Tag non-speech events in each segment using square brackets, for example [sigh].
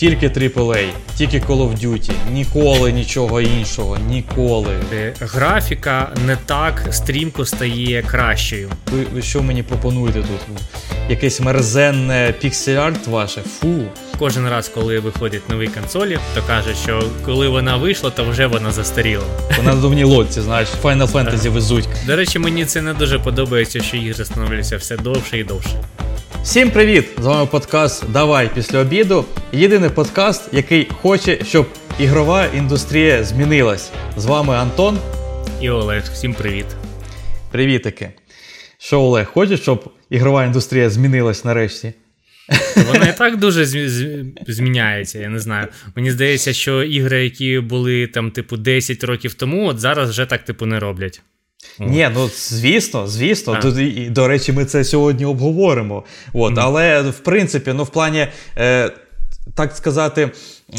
Тільки AAA, тільки Call of Duty, ніколи нічого іншого, ніколи. Е, Графіка не так стрімко стає кращою. Ви, ви що мені пропонуєте тут? Якесь мерзенне піксель-арт ваше? Фу. Кожен раз, коли виходять нові консолі, то каже, що коли вона вийшла, то вже вона застаріла. Вона на давній лодці, знаєш, Final Fantasy везуть. До речі, мені це не дуже подобається, що ігри становляться все довше і довше. Всім привіт! З вами подкаст Давай після обіду. Єдиний подкаст, який хоче, щоб ігрова індустрія змінилась. З вами Антон. І Олег, всім привіт. Привітики. Що, Олег, хочеш, щоб ігрова індустрія змінилась нарешті? Вона і так дуже зміняється, я не знаю. Мені здається, що ігри, які були там, типу, 10 років тому, от зараз вже так, типу, не роблять. Ні, ну звісно, звісно. До, до речі, ми це сьогодні обговоримо. От, mm. Але в принципі, ну в плані. Е, так сказати,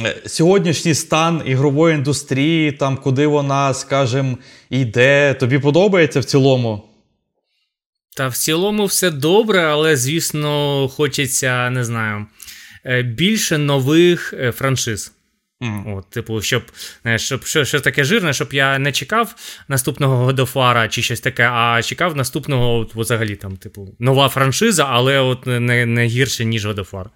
е, сьогоднішній стан ігрової індустрії, там куди вона, скажімо, йде, тобі подобається в цілому? Та в цілому все добре, але, звісно, хочеться, не знаю, е, більше нових е, франшиз. Mm. От, Типу, щоб знаєш, щоб що, що таке жирне, щоб я не чекав наступного Годофара чи щось таке, а чекав наступного от, взагалі там, типу, нова франшиза, але от не не гірше, ніж Годофар.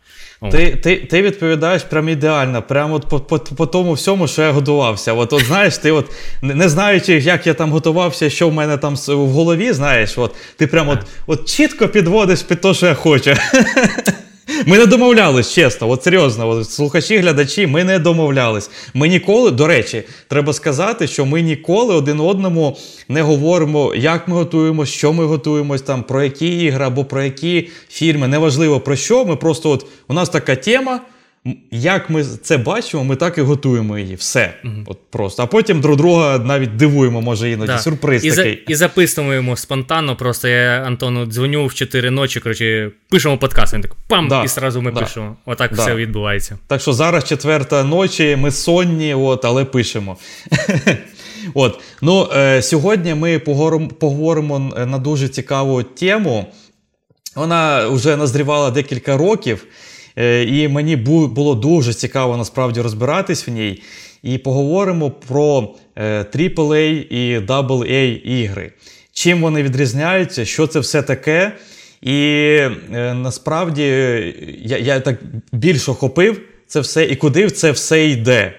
Ти ти, ти відповідаєш прям ідеально, прямо от по, по по, тому всьому, що я готувався. От, от знаєш, ти от не знаючи, як я там готувався, що в мене там в голові, знаєш, от ти прямо от, от чітко підводиш під те, що я хочу. [laughs] Ми не домовлялись, чесно, от серйозно, от, слухачі, глядачі, ми не домовлялись. Ми ніколи, до речі, треба сказати, що ми ніколи один одному не говоримо, як ми готуємося, що ми готуємось, там, про які ігри або про які фільми. Неважливо про що. Ми просто от у нас така тема. Як ми це бачимо, ми так і готуємо її. Все. Угу. От просто. А потім друг друга навіть дивуємо, може іноді да. сюрприз і такий. За, і записуємо спонтанно. Просто я Антону дзвоню в 4 ночі. Коротше, пишемо подкаст. Він так пам, да. і одразу ми да. пишемо. Отак все відбувається. Так що зараз четверта ночі, ми сонні, от, але пишемо. [laughs] От. Ну, е, Сьогодні ми поговоримо, поговоримо на дуже цікаву тему. Вона вже назрівала декілька років. Е, і мені було дуже цікаво насправді розбиратись в ній. І поговоримо про AAA е, і AA ігри. Чим вони відрізняються, що це все таке. І е, насправді я я так більш охопив це все і куди це все йде.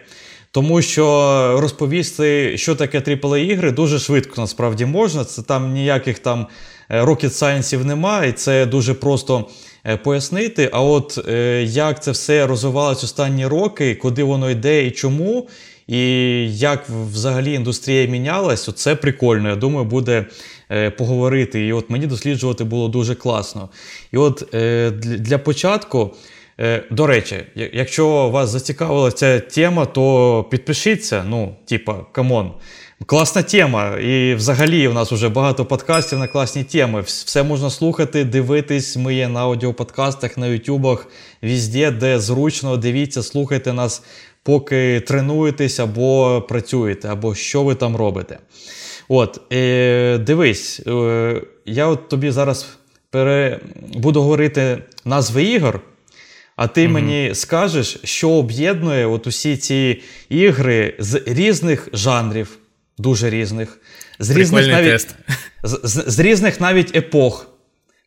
Тому що розповісти, що таке AAA ігри, дуже швидко насправді можна. Це там ніяких там rocket science немає, і це дуже просто пояснити. А от е, як це все розвивалось останні роки, куди воно йде і чому, і як взагалі індустрія мінялась, це прикольно. Я думаю, буде е, поговорити. І от мені досліджувати було дуже класно. І от для початку. До речі, якщо вас зацікавила ця тема, то підпишіться. Ну, типа, камон. Класна тема. І взагалі в нас вже багато подкастів на класні теми. Все можна слухати, дивитись. Ми є на аудіоподкастах, на ютубах, вєздє, де зручно. Дивіться, слухайте нас, поки тренуєтесь або працюєте, або що ви там робите. От, е, дивись, е, я от тобі зараз пере... буду говорити назви ігор. А ти mm мені скажеш, що об'єднує от усі ці ігри з різних жанрів, дуже різних. З різних навіть, тест. З, з, з різних навіть епох.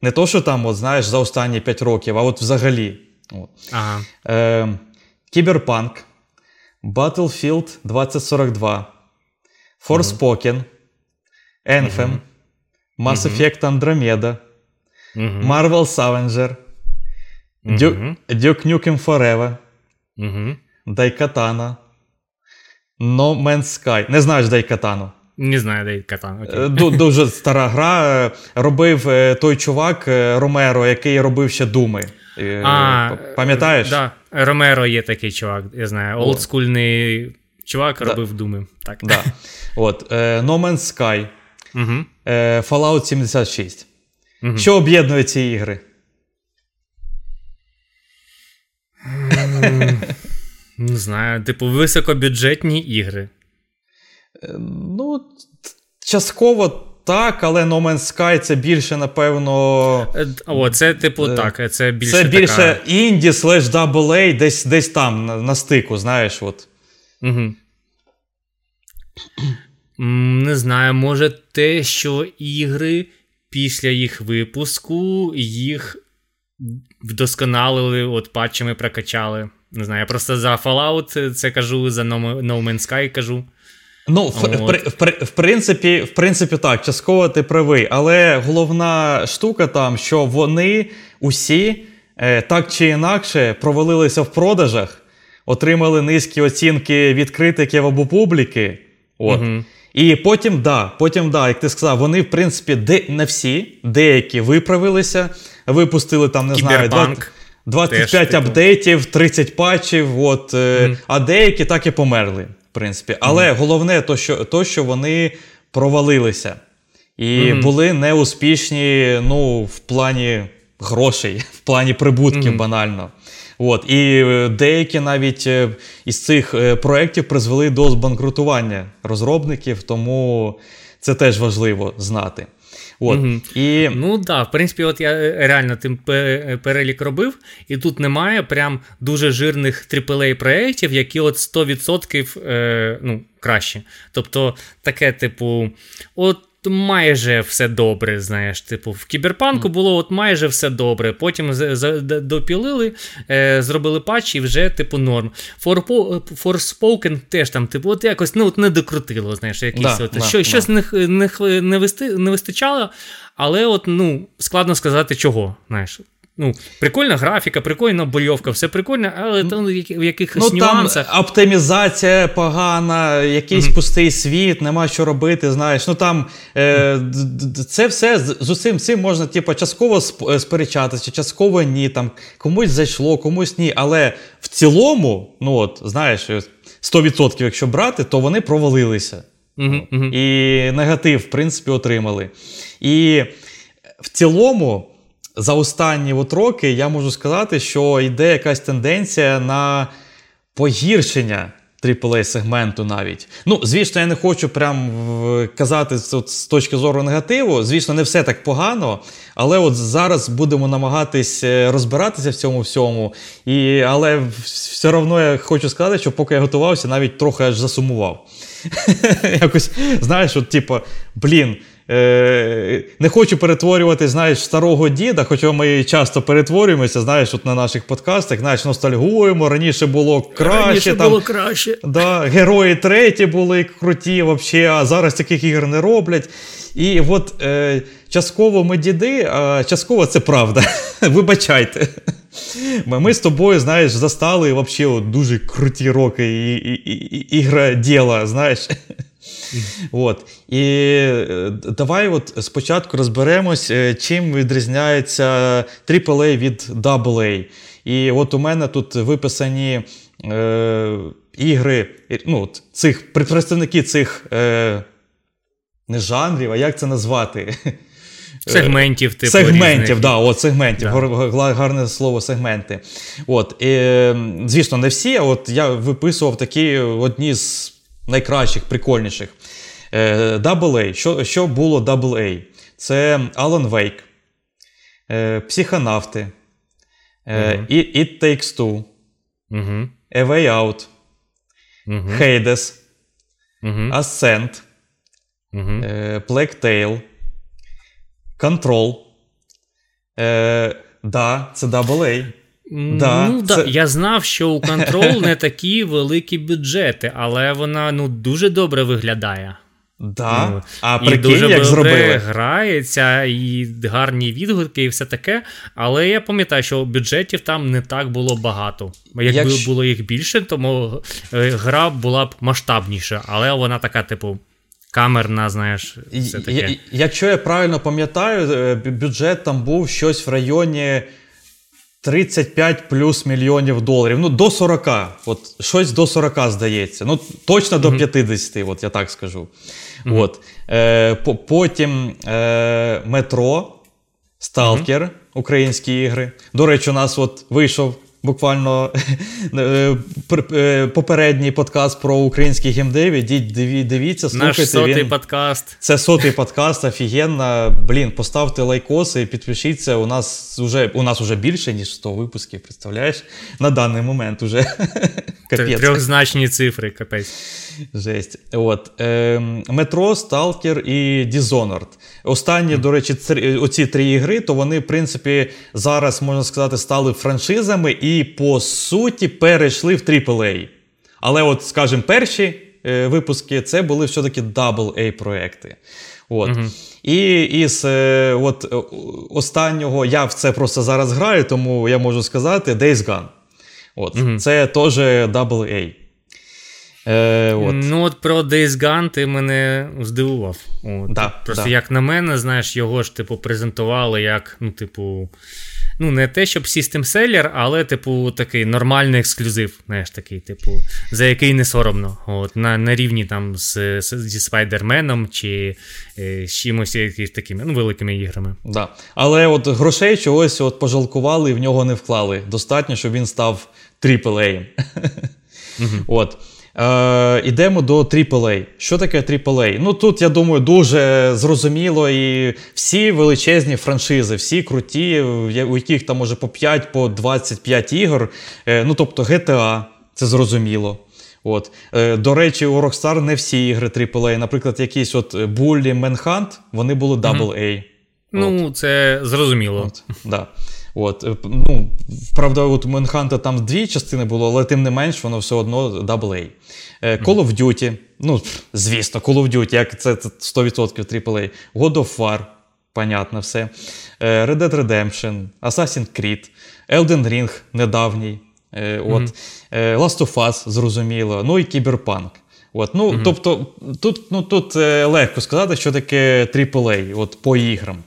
Не то, що там, от, знаєш, за останні 5 років, а от взагалі. От. Ага. Е, Кіберпанк, Battlefield 2042, Forspoken, Anthem, Mass Effect Andromeda, Marvel Scavenger, Duke Nukem Forever, Daikatana, No Man's Sky. Не знаєш Дайкатану? Не знаю, Дайкатану. Е, дуже стара гра. Е, робив е, той чувак Ромеро, який робив ще Думи. А, Пам'ятаєш? Да. Ромеро є такий чувак, я знаю. Олдскульний чувак робив Думи. Так. Да. От, No Man's Sky, угу. Fallout 76. Угу. Що об'єднує ці ігри? Не знаю, типу, високобюджетні ігри. Е, ну, частково так, але No Man's Sky це більше, напевно. Е, о, це, типу, е, так. Це більше Це більше така... інді слеш AA, десь десь там, на, на стику, знаєш. от. Угу. Не знаю, може те, що ігри після їх випуску їх вдосконалили, от патчами прокачали. Не знаю, я просто за Fallout це кажу, за No Man's Sky кажу. Ну, в, в, в, в, принципі, в принципі, так, частково ти правий. Але головна штука там, що вони усі е, так чи інакше провалилися в продажах, отримали низькі оцінки від критиків або публіки. От. Угу. І потім, да, потім, да, як ти сказав, вони, в принципі, де, не всі, деякі виправилися, випустили там, не Кіберпанк. знаю, 20, 25 Теж, апдейтів, 30 патчів, от, mm. а деякі так і померли. в принципі. Але mm. головне, то що, то, що вони провалилися і mm. були неуспішні ну, в плані грошей, [laughs] в плані прибутків банально. От, І е, деякі навіть е, із цих проєктів призвели до збанкрутування розробників, тому це теж важливо знати. От. Угу. І... Ну так, да, в принципі, от я е, реально тим перелік робив, і тут немає прям дуже жирних aaa проєктів, які от 100% е, ну, краще. Тобто, таке, типу, от майже все добре, знаєш. Типу, в кіберпанку було от майже все добре. Потім допілили, е, зробили патч і вже, типу, норм. Forspoken теж там, типу, от якось ну, от не докрутило, знаєш, якісь да, от, да, що, да. щось не не, не, висти, не вистачало, але от, ну, складно сказати, чого. знаєш. Ну, Прикольна графіка, прикольна бойовка, все прикольно, але там в якихось ну, нюансах. Там оптимізація погана, якийсь mm-hmm. пустий світ, нема що робити. знаєш. Ну там е, Це все з усім цим можна типу, частково е, сперечатися, частково ні. Там Комусь зайшло, комусь ні. Але в цілому, ну от, знаєш, 100%, якщо брати, то вони провалилися. Mm-hmm. І негатив, в принципі, отримали. І в цілому за останні от роки я можу сказати, що йде якась тенденція на погіршення aaa сегменту навіть. Ну, звісно, я не хочу прям казати з точки зору негативу. Звісно, не все так погано, але от зараз будемо намагатись е, розбиратися в цьому всьому. І, Але все одно я хочу сказати, що поки я готувався, навіть трохи аж засумував. [laughs] Якось, знаєш, от, типу, блін. Е, не хочу перетворювати, знаєш, старого діда, хоча ми часто перетворюємося, знаєш, от на наших подкастах, знаєш, ностальгуємо. Раніше було краще. Раніше там, було краще. Да, Герої треті були круті, взагалі, а зараз таких ігр не роблять. І от е, частково ми діди, а частково це правда. [laughs] Вибачайте. Ми з тобою, знаєш, застали взагалі дуже круті роки і, і, і, ігра діла, знаєш. От. І е, давай от спочатку розберемось, е, чим відрізняється AAA від AA. І от у мене тут виписані е, ігри, ну, цих представники цих е, не жанрів, а як це назвати? Сегментів, типу. Сегментів, да, от, сегментів. Да. Гарне слово сегменти. От, і, Звісно, не всі. а от Я виписував такі одні з найкращих, прикольніших. AA. Е, що що було AA? Це Alan Wake, е, Психонавти, uh-huh. It Takes Two, uh-huh. A Way Out, uh-huh. Hades, uh-huh. Ascent, uh-huh. Plague Tale, Control. Да, це AA. Да, ну, це... да. Я знав, що у Control не такі великі бюджети, але вона ну, дуже добре виглядає. Да. Ну, а і прикинь, дуже як зробили. грається, і гарні відгуки, і все таке. Але я пам'ятаю, що бюджетів там не так було багато. Якби Якщо... було їх більше, то е, гра була б масштабніша, але вона така, типу. Камерна, знаєш, все таке. Якщо я правильно пам'ятаю, е, бюджет там був щось в районі 35 плюс мільйонів доларів. Ну, до 40. От щось до 40 здається. Ну, точно до 50, от я так скажу. Mm-hmm. От. Е, Потім е, метро, Сталкер, українські ігри. До речі, у нас от вийшов буквально [laughs] е, е, попередній подкаст про український геймдев. Ідіть, дивіться, слухайте. Наш сотий він... подкаст. Це сотий подкаст, офігенно. Блін, поставте лайкос і підпишіться. У нас вже у нас вже більше, ніж 100 випусків, представляєш? На даний момент уже. [laughs] Трьохзначні цифри, капець. Жесть. От. Е, Метро, Сталкер і Dishonored. Останні, mm. до речі, оці три ігри, то вони, в принципі, зараз, можна сказати, стали франшизами і, по суті, перейшли в AAA. Але, от, скажімо, перші е, випуски це були все-таки AA проекти. От. Mm-hmm. І із е, от, е, останнього я в це просто зараз граю, тому я можу сказати Days Gone. От. Mm-hmm. Це теж AA. Е, от. Ну, от про Days Gone ти мене здивував. От. Да, Просто да. як на мене, знаєш, його ж, типу, презентували як, ну, типу. Ну, не те, щоб Seller, але, типу, такий нормальний ексклюзив, знаєш, такий, типу, за який не соромно. От, На на рівні там з, з, зі Спайдерменом чи е, з чимось якимось такими ну, великими іграми. Да. Але от грошей чогось от пожалкували і в нього не вклали. Достатньо, щоб він став AAA. От. Е, Ідемо до AAA. Що таке AAA? Ну тут, я думаю, дуже зрозуміло і всі величезні франшизи, всі круті, у яких там може по 5 по 25 ігор. Е, ну тобто GTA, це зрозуміло. От. Е, До речі, у Rockstar не всі ігри AAA. Наприклад, якісь от Bully, Manhunt, вони були AA. Mm-hmm. Ну, це зрозуміло. От, да. От, е, ну, Правда, от у Манханта там дві частини було, але тим не менш, воно все одно AA. Е, Call of Duty, ну, звісно, Call of Duty, як це 100% AAA. God of War, понятно все. Е, Red Dead Redemption, Assassin's Creed, Elden Ring недавній. От. Last of Us, зрозуміло, ну і Cyberpunk. От, ну, mm-hmm. Тобто тут ну, тут легко сказати, що таке AAA от, по іграм.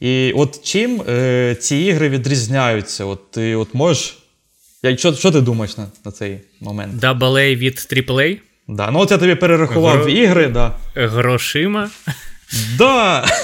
І от чим е, ці ігри відрізняються? От ти от можеш. Що що ти думаєш на на цей момент? AA від AAA? Да. Ну от я тобі перерахував Гро... ігри, да. Грошима. Да! [laughs]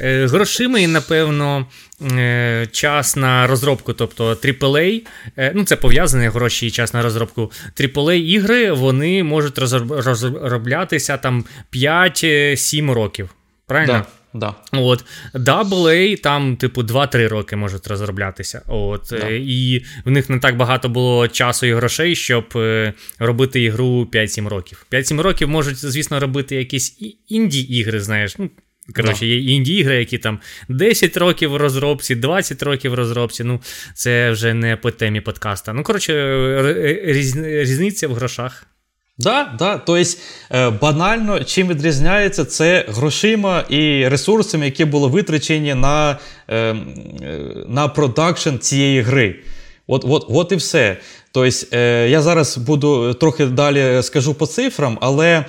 Е, грошима і, напевно, е, час на розробку, тобто AAA, е, ну це пов'язане гроші і час на розробку. AAA ігри вони можуть розроблятися там 5-7 років. Правильно? Да. Да. От, AA, там, типу, 2-3 роки можуть розроблятися. От, да. Е, і в них не так багато було часу і грошей, щоб е, робити ігру 5-7 років. 5-7 років можуть, звісно, робити якісь інді-ігри, знаєш. ну, Коротше, є інді-ігри, які там 10 років в розробці, 20 років в розробці. Ну, це вже не по темі подкаста. Ну, коротше, різниця в грошах. Да, да. Тобто банально, чим відрізняється, це грошима і ресурсами, які були витрачені на е, на продакшн цієї гри. От от, от і все. Тобто, е, я зараз буду трохи далі скажу по цифрам, але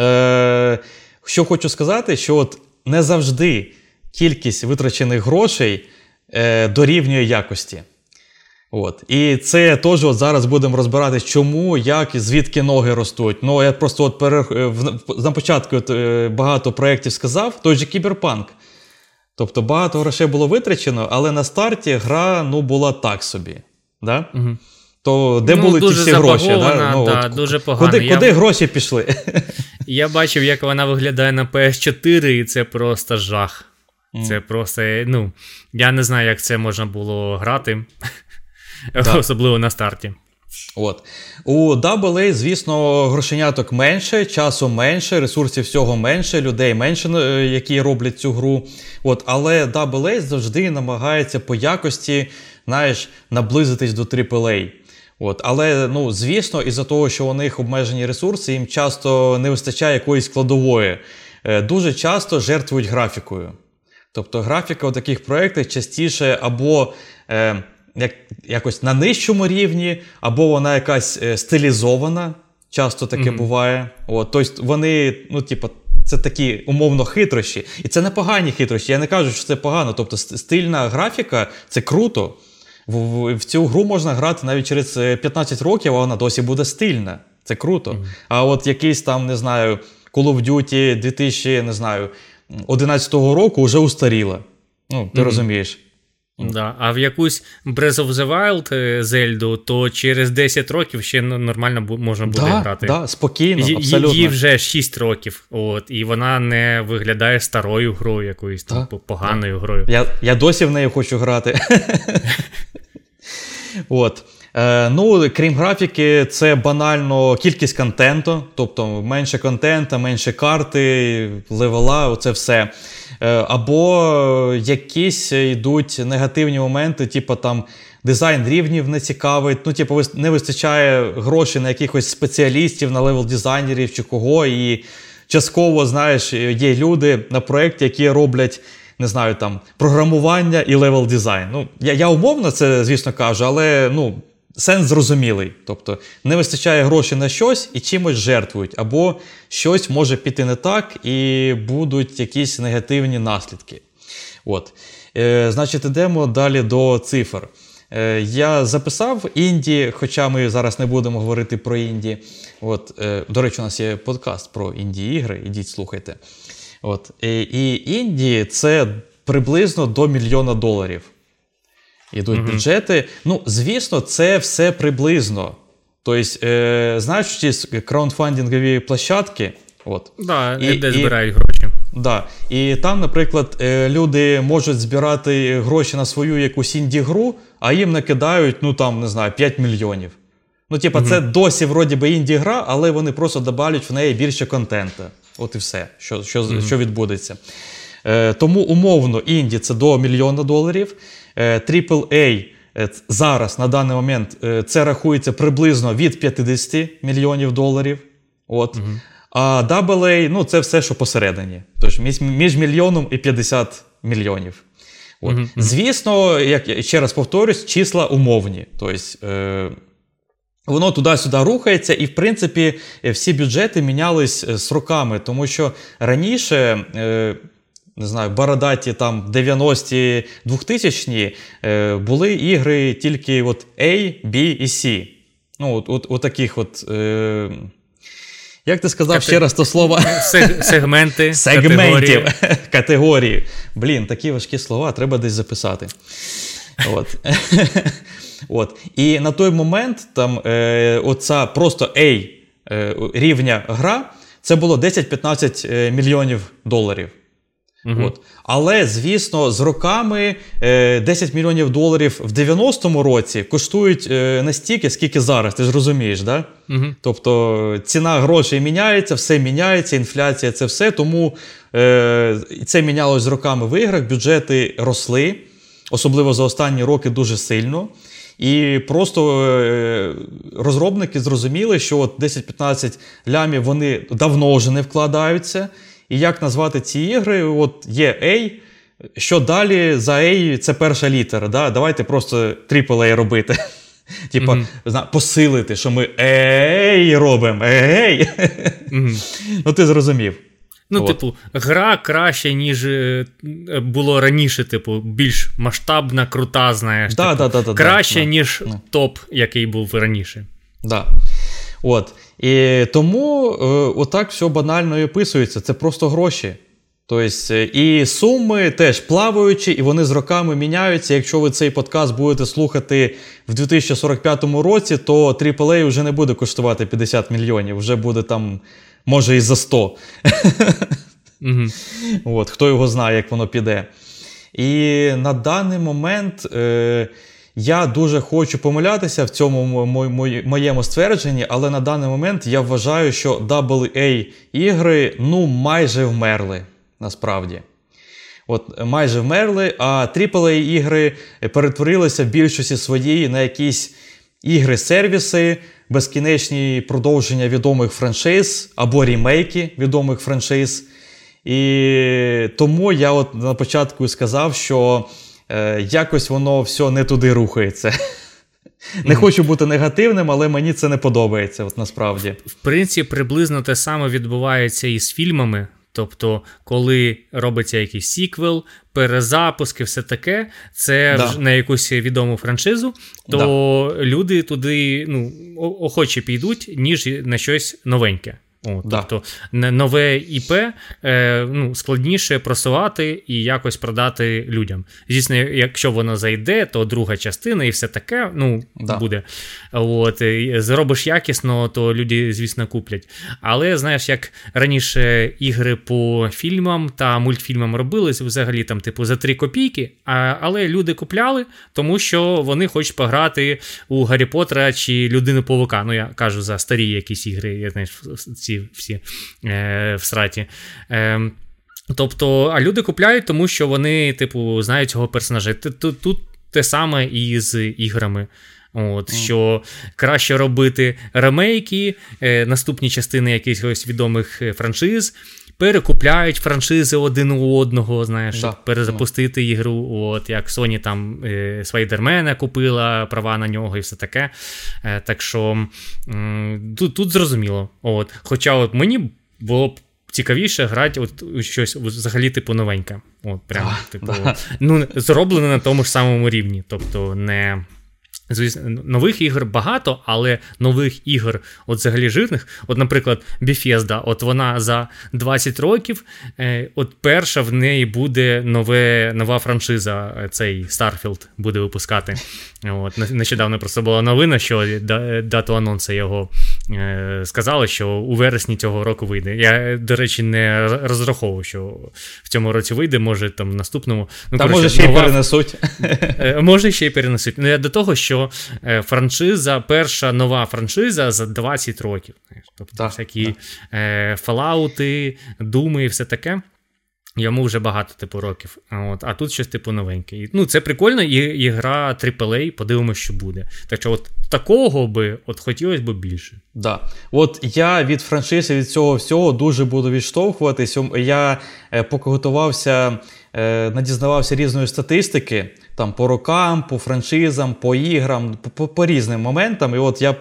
е, що хочу сказати, що от не завжди кількість витрачених грошей е, дорівнює якості. От. І це теж от зараз будемо розбиратись, чому, як і звідки ноги ростуть. Ну, я просто от пере... на початку от, е, багато проєктів сказав, той же кіберпанк. Тобто багато грошей було витрачено, але на старті гра ну, була так собі. Да? Угу. То де ну, були ті всі гроші? Да? Ну, да, от, дуже погано. Куди, куди гроші пішли? [laughs] Я бачив, як вона виглядає на PS4, і це просто жах. Це просто, ну, я не знаю, як це можна було грати. Да. [laughs] Особливо на старті. От. У AA, звісно, грошеняток менше, часу менше, ресурсів всього менше, людей менше, е, які роблять цю гру. От. Але AA завжди намагається по якості знаєш, наблизитись до AAA. От. Але, ну, звісно, із-за того, що у них обмежені ресурси, їм часто не вистачає якоїсь складової. Е, дуже часто жертвують графікою. Тобто графіка у таких проєктах частіше або. Е, як, якось на нижчому рівні, або вона якась е, стилізована. Часто таке mm-hmm. буває. От, Тобто вони, ну, типу, це такі умовно хитрощі. І це не погані хитрощі. Я не кажу, що це погано. Тобто, стильна графіка це круто. В, в, в цю гру можна грати навіть через 15 е, років, а вона досі буде стильна. Це круто. Mm-hmm. А от якийсь там, не знаю, Call of Duty 2000, не знаю, 11 року вже устаріла. Ну, ти mm-hmm. розумієш. Да. А в якусь Breath of the Wild Зельду, то через 10 років ще нормально можна буде да, грати. Да, спокійно, абсолютно. Їй вже 6 років, от, і вона не виглядає старою грою, якоюсь там да, поганою да. грою. Я я досі в неї хочу грати. [laughs] От. Е, Ну, крім графіки, це банально кількість контенту, тобто менше контента, менше карти, левела, оце все. Е, Або якісь йдуть негативні моменти, типу там. Дизайн рівнів не цікавить, ну, типу, не вистачає грошей на якихось спеціалістів, на левел дизайнерів чи кого. І частково, знаєш, є люди на проєкті, які роблять не знаю, там програмування і левел дизайн. Ну, я я умовно це, звісно, кажу, але ну, сенс зрозумілий. Тобто не вистачає грошей на щось і чимось жертвують, або щось може піти не так, і будуть якісь негативні наслідки. От. Е, Значить, йдемо далі до цифр. Е, Я записав інді, хоча ми зараз не будемо говорити про інді. От, е, До речі, у нас є подкаст про інді ігри, ідіть слухайте. От. І, і Індії це приблизно до мільйона доларів. Ідуть mm бюджети. Ну, звісно, це все приблизно. Тобто, е, знаєш, ці краундфандингові площадки. От. Да, і, де збирають гроші. Да. І там, наприклад, е, люди можуть збирати гроші на свою якусь інді-гру, а їм накидають, ну там, не знаю, 5 мільйонів. Ну, типа, mm це досі вроді би інді-гра, але вони просто додають в неї більше контенту. От і все, що що, mm-hmm. що відбудеться. Е, Тому умовно інді це до мільйона доларів. Е, AAA е, зараз на даний момент е, це рахується приблизно від 50 мільйонів доларів. От. Mm-hmm. А AA, ну це все, що посередині. Тож між, між мільйоном і 50 мільйонів. От. Mm-hmm. Звісно, як ще раз повторюсь, числа умовні. Тобто, е, Воно туди-сюди рухається, і, в принципі, всі бюджети мінялись е, з роками, тому що раніше. Е, не знаю, Бородаті там 90-ті 2000-ні е, були ігри тільки от A, B і C. Ну, от, от, от таких от. Е, як ти сказав Кати... ще раз то слово? [laughs] Сегменти. Сегментів. Категорії. Категорії. Блін, такі важкі слова треба десь записати. От. [laughs] От. І на той момент там е, оця просто A е, рівня гра це було 10-15 е, мільйонів доларів. Угу. От. Але, звісно, з роками 10 е, мільйонів доларів в 90-му році коштують е, настільки, скільки зараз, ти ж розумієш, да? Угу. Тобто ціна грошей міняється, все міняється, інфляція це все. Тому е, це мінялось з роками в іграх, бюджети росли, особливо за останні роки дуже сильно. І просто розробники зрозуміли, що от 10-15 лямів вони давно вже не вкладаються. І як назвати ці ігри? От є A, що далі за A це перша літера. Да? Давайте просто AAA робити. [laughs] Типа, mm-hmm. посилити, що ми ей робимо. Ей! Mm-hmm. [laughs] Ну, ти зрозумів. Ну, От. типу, гра краще, ніж е, було раніше, типу, більш масштабна, крута, знаєш. Да, типу, да, да, краще, да, ніж топ, який був раніше. Да. От. І тому е, отак все банально і описується. Це просто гроші. Тобто, і суми теж плаваючі, і вони з роками міняються. Якщо ви цей подкаст будете слухати в 2045 році, то AAA вже не буде коштувати 50 мільйонів, вже буде там може і за 100. От, Хто його знає, як воно піде. І на даний момент е, я дуже хочу помилятися в цьому моєму ствердженні, але на даний момент я вважаю, що AA ігри ну майже вмерли насправді. От Майже вмерли, а AAA ігри перетворилися в більшості своєї на якісь ігри-сервіси, безкінечні продовження відомих франшиз або рімейки відомих франшиз. І тому я от на початку сказав, що е, якось воно все не туди рухається. [laughs] Не хочу бути негативним, але мені це не подобається. от насправді. В принципі, приблизно те саме відбувається і з фільмами. Тобто, коли робиться якийсь сіквел, перезапуски, все таке, це да. на якусь відому франшизу, то да. люди туди ну, охоче підуть, ніж на щось новеньке. О, да. Тобто нове ІП е, ну, складніше просувати і якось продати людям. Звісно, якщо воно зайде, то друга частина і все таке ну, да. буде. От, Зробиш якісно, то люди, звісно, куплять. Але знаєш, як раніше ігри по фільмам та мультфільмам робились взагалі там, типу, за 3 копійки, а, але люди купляли, тому що вони хочуть пограти у Гаррі Поттера чи Людину Павука. Ну, я кажу за старі якісь ігри, я знаєш, ці всі е, в сраті. Е, Тобто, а люди купляють, тому що вони, типу, знають цього персонажа. Тут, тут те саме і з іграми. От, mm. Що краще робити ремейки, е, наступні частини якихось відомих е, франшиз, перекупляють франшизи один у одного, знаєш, да. щоб перезапустити mm. ігру. От, Як Sony там е, Свайдермена купила права на нього і все таке. Е, так що тут тут зрозуміло. От, Хоча от мені було б. Цікавіше грати от щось взагалі типу новеньке. От, прям, типу, ну, зроблене на тому ж самому рівні. Тобто, не Звісно, нових ігор багато, але нових ігор, от взагалі жирних, от, наприклад, Bethesda, от вона за 20 років, е, от перша в неї буде нове, нова франшиза, е, цей Starfield буде випускати. От, Нещодавно просто була новина, що дату анонсу його е, сказали, що у вересні цього року вийде. Я, до речі, не розраховував, що в цьому році вийде, може там в наступному. Ну, Та коротше, може ще й перенесуть. [laughs] Може ще й перенесуть. Ну, я до того, що е, франшиза, перша нова франшиза за 20 років. Тобто так, всякі так. Е, фалаути, думи і все таке. Йому вже багато типу років. От, А тут щось типу новеньке. Ну, Це прикольно, і, і гра AAA, подивимося, що буде. Так що от такого би от хотілося б більше. Да. От я від франшизи, від цього всього дуже буду відштовхуватись. Я е, поки готувався, е, надізнавався різної статистики там по рокам, по франшизам, по іграм, по, по різним моментам. І от я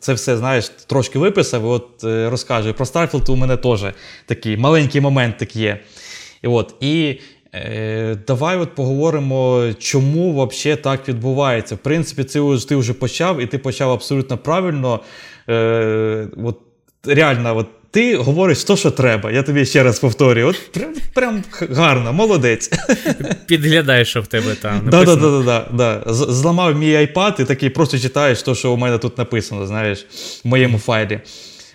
це все знаєш, трошки виписав і от е, розкажу. Про Starfield у мене теж такий маленький моментик є. І от, і е, давай от поговоримо, чому взагалі так відбувається. В принципі, це ти вже почав, і ти почав абсолютно правильно. Е, от, Реально, от ти говориш то, що треба. Я тобі ще раз повторюю. От Прям прям гарно, молодець. Підглядаєш, що в тебе там. написано. Да, да, да, Зламав мій iPad і такий просто читаєш то, що у мене тут написано, знаєш, в моєму файлі.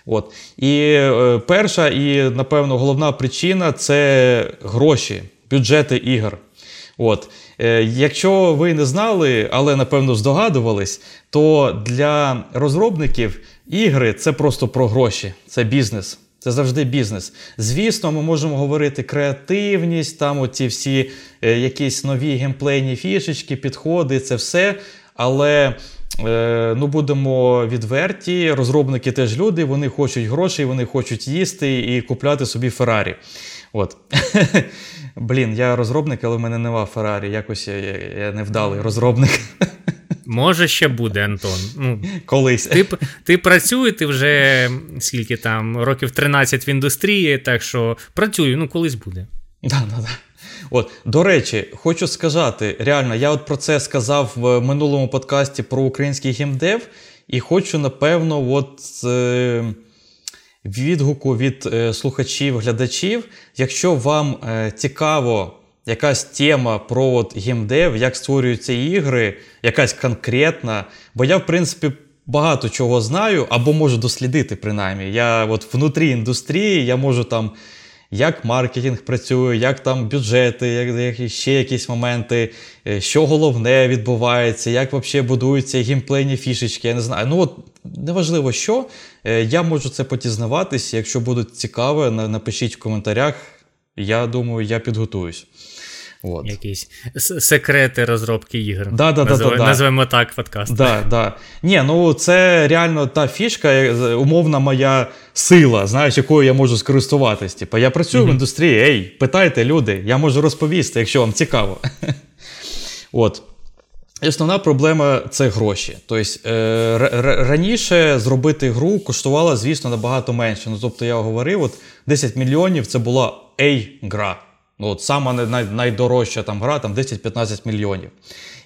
От. І е, перша і, напевно, головна причина це гроші, бюджети ігор. От. Е, Якщо ви не знали, але напевно здогадувались, то для розробників ігри це просто про гроші, це бізнес. Це завжди бізнес. Звісно, ми можемо говорити креативність, там оці всі е, якісь нові геймплейні фішечки, підходи, це все. Але ну, будемо відверті, розробники теж люди, вони хочуть грошей, вони хочуть їсти і купляти собі Феррарі. От. [laughs] Блін, я розробник, але в мене нема Феррарі. Якось я, я, я невдалий розробник. [laughs] Може, ще буде, Антон. Ну, Колись. Ти ти працює, ти вже скільки там, років 13 в індустрії, так що працюю, ну колись буде. Да, да, да. От, До речі, хочу сказати, реально, я от про це сказав в минулому подкасті про український геймдев, і хочу, напевно, от. Е- відгуку від е, слухачів, глядачів. Якщо вам е, цікаво якась тема про от геймдев, як створюються ігри, якась конкретна, бо я, в принципі, багато чого знаю або можу дослідити, принаймні. Я от внутрі індустрії я можу там. Як маркетинг працює, як там бюджети, як, як ще якісь моменти, е, що головне відбувається, як взагалі будуються геймплейні фішечки, я не знаю. Ну от неважливо що. Е, я можу це потізнаватись. Якщо буде цікаве, напишіть в коментарях. Я думаю, я підготуюсь. От. Якісь секрети розробки ігр. Да, да, Назив... да, да, Назвемо так подкаст. Да, да. Ні, ну це реально та фішка, е, умовна моя сила, знаєш, якою я можу скористуватись. Типу, я працюю mm-hmm. в індустрії, ей, питайте люди, я можу розповісти, якщо вам цікаво. От. І основна проблема це гроші. Тобто е, раніше зробити гру коштувало, звісно, набагато менше. Ну, Тобто я говорив, от 10 мільйонів це була A-гра. Ну, от Сама най, найдорожча там гра, там 10-15 мільйонів.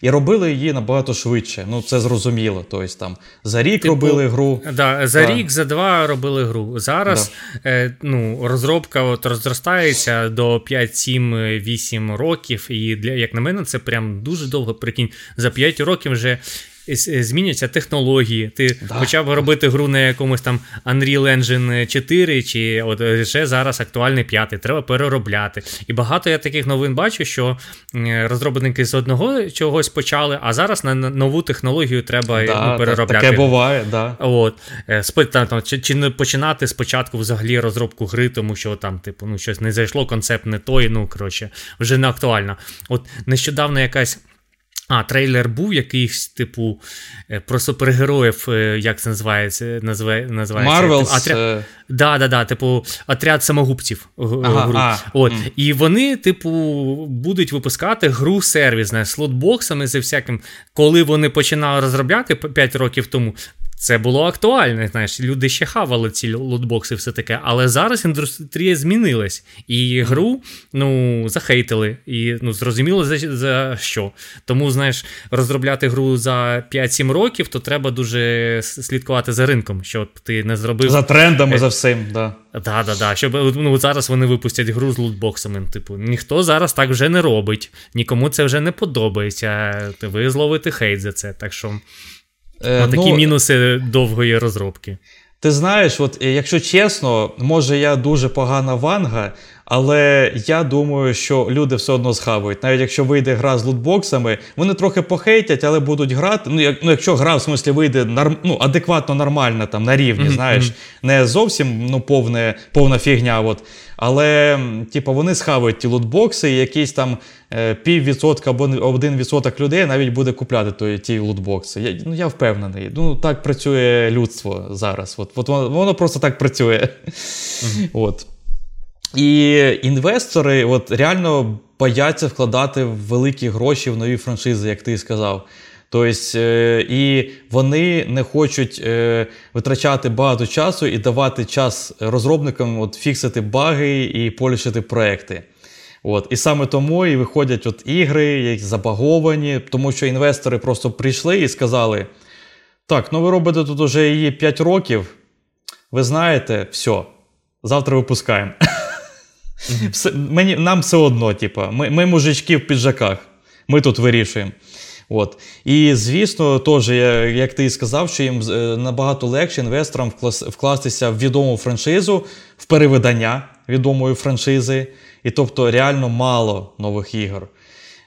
І робили її набагато швидше. Ну, це зрозуміло. Тобто там за рік типу, робили гру. Да, За да. рік, за два робили гру. Зараз да. е, ну, розробка от розростається до 5, 7, 8 років. І для, як на мене, це прям дуже довго прикинь. За 5 років вже зміняться технології. Ти да. почав робити гру на якомусь там Unreal Engine 4, чи от вже зараз актуальний 5, треба переробляти. І багато я таких новин бачу, що розробники з одного чогось почали, а зараз на нову технологію треба да, ну, переробляти. Таке буває, да. От. Е, там, там, Чи, чи не починати спочатку взагалі розробку гри, тому що там, типу, ну, щось не зайшло, концепт не той, ну коротше, вже не актуально. От нещодавно якась. А, трейлер був якийсь, типу, е, про супергероїв, е, як це називається? називається Marvels. Отряд... Е. Да, да, да, типу, отряд самогубців. Ага, гру. А, От. М. І вони, типу, будуть випускати гру сервіс з лотбоксами, зі всяким. Коли вони починали розробляти 5 років тому, це було актуально, знаєш, люди ще хавали ці лутбокси, все таке. Але зараз індустрія змінилась, і гру ну, захейтили. І ну, зрозуміло за, за що. Тому, знаєш, розробляти гру за 5-7 років, то треба дуже слідкувати за ринком, щоб ти не зробив. За трендами, е... за всим, да. Да, да, да. Щоб ну, зараз вони випустять гру з лутбоксами. Типу, ніхто зараз так вже не робить, нікому це вже не подобається. Ви зловите хейт за це. Так що. Е, такі ну, мінуси довгої розробки. Ти знаєш, от е, якщо чесно, може я дуже погана ванга, але я думаю, що люди все одно схавають. Навіть якщо вийде гра з лутбоксами, вони трохи похейтять, але будуть грати. Ну, як, ну якщо гра в смислі вийде норм, ну, адекватно нормальна, там на рівні, mm-hmm. знаєш, не зовсім ну, повне, повна фігня. От. Але, типу, вони схавають ті лутбокси, і якийсь там е, піввідсотка або один відсоток людей навіть буде купляти той, ті лутбокси. Я ну, я впевнений. Ну, Так працює людство зараз. От, от Воно воно просто так працює. Mm-hmm. От. І інвестори от реально бояться вкладати великі гроші в нові франшизи, як ти сказав. Тобто, е, і вони не хочуть е, витрачати багато часу і давати час розробникам от, фіксити баги і полішити проекти. От. І саме тому і виходять от ігри, які забаговані, тому що інвестори просто прийшли і сказали: так, ну ви робите тут уже її 5 років. Ви знаєте, все, завтра випускаємо. [laughs] Все, мені, Нам все одно, типу, ми ми мужички в піджаках, ми тут вирішуємо. От. І звісно, теж, як ти і сказав, що їм е, набагато легше інвесторам вкластися в відому франшизу, в перевидання відомої франшизи, і тобто реально мало нових ігор.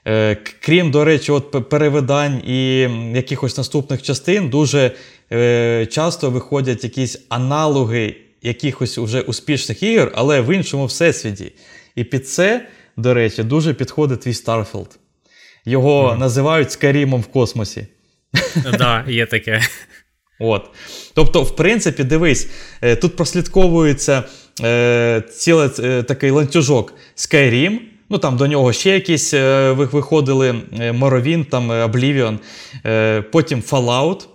Е, крім, до речі, от перевидань і якихось наступних частин, дуже е, часто виходять якісь аналоги якихось уже успішних ігор, але в іншому всесвіті. І під це, до речі, дуже підходить твій Starfield. Його mm. називають Скарімом в космосі. [laughs] Так, є таке. От. Тобто, в принципі, дивись, е, тут прослідковується е, цілий е, такий ланцюжок Skyrim, Ну там до нього ще якісь е, виходили Morrowind, там Oblivion, е, потім Fallout,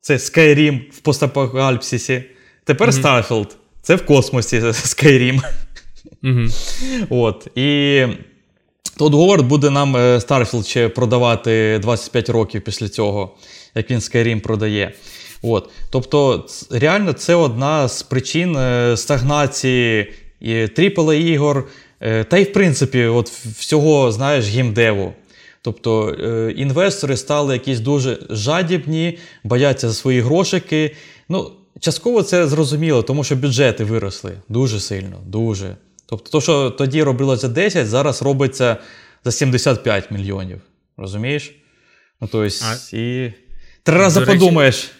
це Skyrim в постапокаліпсисі. Тепер mm-hmm. Starfield. Це в космосі [laughs] Skyrim. Mm-hmm. От. І Тодд Говард буде нам е, Starfield ще продавати 25 років після цього, як він Skyrim продає. От. Тобто, реально, це одна з причин е, стагнації AAA ігор, е, та й, в принципі, от всього, знаєш, гімдеву. Тобто інвестори стали якісь дуже жадібні, бояться за свої грошики. Ну, Частково це зрозуміло, тому що бюджети виросли дуже сильно, дуже. Тобто, то, що тоді робилося 10, зараз робиться за 75 мільйонів. Розумієш? Ну, тобто, і три рази подумаєш.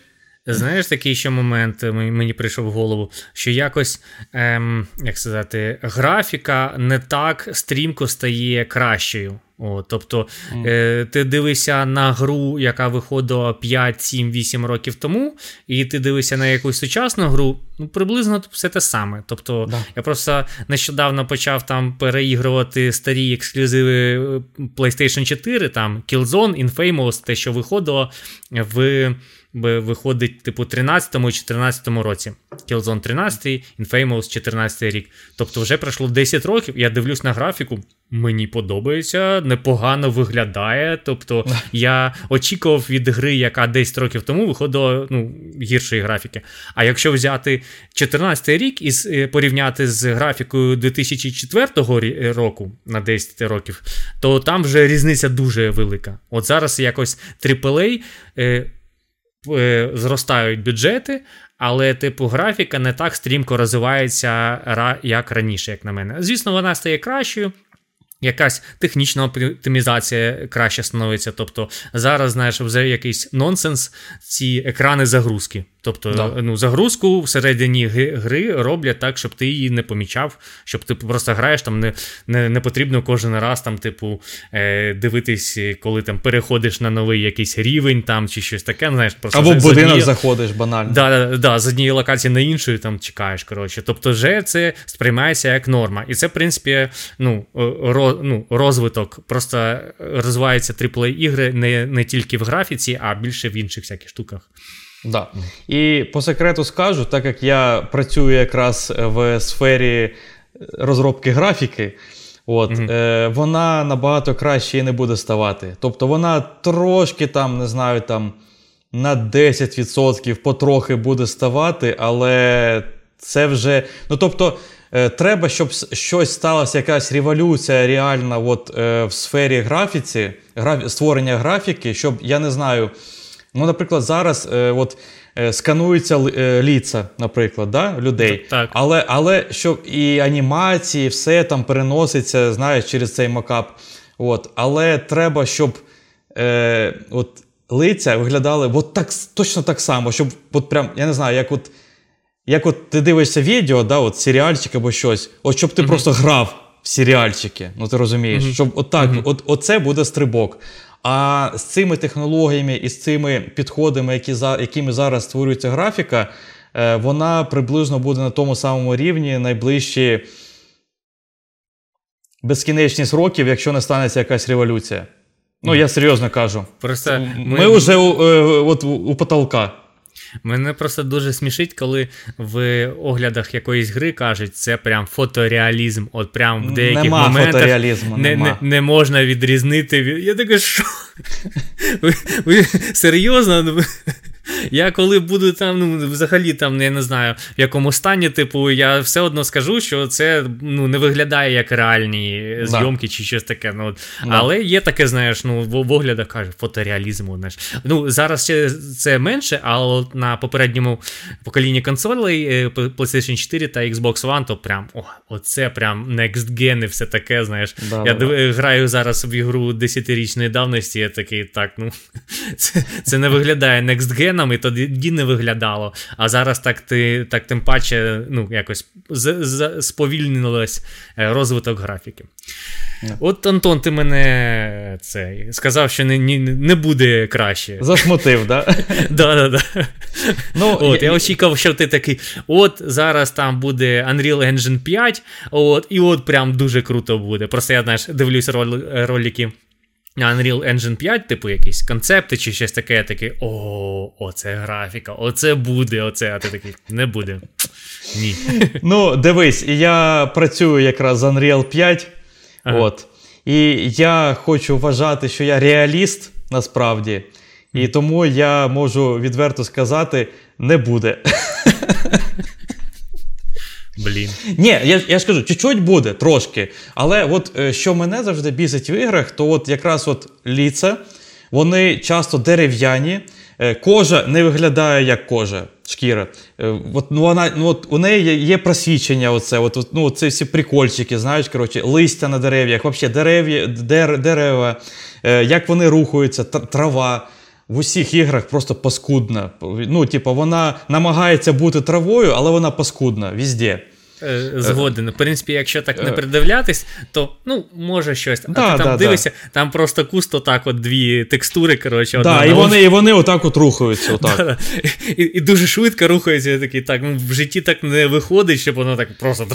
Знаєш, такий ще момент мені прийшов в голову, що якось, ем, як сказати, графіка не так стрімко стає кращою. О, Тобто е, ти дивишся на гру, яка виходила 5, 7, 8 років тому, і ти дивишся на якусь сучасну гру, ну приблизно все те саме. Тобто да. я просто нещодавно почав там переігрувати старі ексклюзиви е, PlayStation 4, там Killzone, Infamous, те, що виходило в виходить, типу, 13-му і 14 році. Killzone 13, Infamous 14 рік. Тобто, вже пройшло 10 років. Я дивлюсь на графіку. Мені подобається, непогано виглядає. Тобто, [laughs] я очікував від гри, яка 10 років тому виходила ну, гіршої графіки. А якщо взяти 14 рік і е, порівняти з графікою 2004 року на 10 років, то там вже різниця дуже велика. От зараз якось AAA е, е, зростають бюджети, але, типу, графіка не так стрімко розвивається, як раніше, як на мене. Звісно, вона стає кращою. Якась технічна оптимізація краще становиться. Тобто зараз, знаєш, вже якийсь нонсенс, ці екрани загрузки. Тобто, да. ну, загрузку всередині гри роблять так, щоб ти її не помічав, щоб ти просто граєш там, не не, не потрібно кожен раз там, типу, е, дивитись, коли там переходиш на новий якийсь рівень там чи щось таке. знаєш, просто Або в будинок однієї... заходиш банально. Да, да, да, З однієї локації на іншу там чекаєш. коротше. Тобто, вже це сприймається як норма. І це, в принципі, ну, роз, ну, розвиток. Просто розвиваються AAA ігри не, не тільки в графіці, а більше в інших всяких штуках. Да. І по секрету скажу, так як я працюю якраз в сфері розробки графіки, от, mm е, вона набагато краще і не буде ставати. Тобто вона трошки там, не знаю, там на 10% потрохи буде ставати, але це вже. Ну тобто, е, треба, щоб щось сталося, якась революція реальна от, е, в сфері графіці, граф, створення графіки, щоб я не знаю. Ну, наприклад, зараз е, от, е, скануються е, ліца, наприклад, да, людей. Так. Але але щоб і анімації, все там переноситься, знаєш, через цей макап. От. Але треба, щоб е, от, лиця виглядали от так, точно так само, щоб от прям, я не знаю, як от як от ти дивишся відео, да, от серіальчик або щось, от щоб ти mm-hmm. просто грав в серіальчики, ну ти розумієш, mm-hmm. щоб от mm-hmm. от, оце буде стрибок. А з цими технологіями і з цими підходами, які за, якими зараз створюється графіка, е, вона приблизно буде на тому самому рівні найближчі безкінечність років, якщо не станеться якась революція. Ну, я серйозно кажу. Просто Ми, ми вже у, е, от, у потолка. Мене просто дуже смішить, коли в оглядах якоїсь гри кажуть, це прям фотореалізм. От прям в деяких нема моментах фотореалізму, не, нема. Не, не можна відрізнити. Я такий, що? Ви, ви серйозно? Я коли буду там, ну, взагалі там, я не знаю, в якому стані, типу, я все одно скажу, що це ну, не виглядає як реальні зйомки да. чи щось таке. Ну, да. Але є таке, знаєш, ну, в оглядах кажуть, фотореалізму. Знаєш. Ну, Зараз ще це менше, але на попередньому поколінні консолей е, PlayStation 4 та Xbox One, то прям о, оце прям next gen і все таке, знаєш. Да, я див, граю зараз в ігру 10-річної давності, я такий, так, ну, [laughs] це, це не виглядає next gen і тоді не виглядало. А зараз так ти так тим паче ну, якось сповільнилось е, розвиток графіки. Yeah. От, Антон, ти мене це, сказав, що не не, не буде краще. Засмутив, да? [laughs] Да-да-да. Ну, от, Я очікував, що ти такий: от зараз там буде Unreal Engine 5, от, і от прям дуже круто буде. Просто я знаєш, дивлюсь ролики Unreal Engine 5, типу, якісь концепти чи щось таке, я такий, о, оце графіка, оце буде, оце, а ти такий, не буде. Ні. [laughs] Ну, дивись, я працюю якраз з Unreal 5. Ага. от, І я хочу вважати, що я реаліст насправді. І тому я можу відверто сказати, не буде. [laughs] Блін. Ні, я я ж кажу, чуть-чуть буде трошки. Але от е, що мене завжди бісить в іграх, то от якраз от ліца, вони часто дерев'яні, е, кожа не виглядає як кожа. Шкіра. Е, от, ну, вона, ну, от, У неї є, просвічення, оце, от, ну, це всі прикольчики, знаєш, коротше, листя на дерев'ях, взагалі дерев'я, дер, дерева, як вони рухаються, трава в усіх іграх просто паскудна. Ну, типу, вона намагається бути травою, але вона паскудна везде. Е, згоден. В принципі, якщо так не придивлятись, то ну, може щось. А да, ти там да, дивишся, да. там просто кусто так от дві текстури. коротше, одна да, і вони і вони отак от рухаються. Отак. І і дуже швидко рухаються. такий, так, ну, В житті так не виходить, щоб воно так просто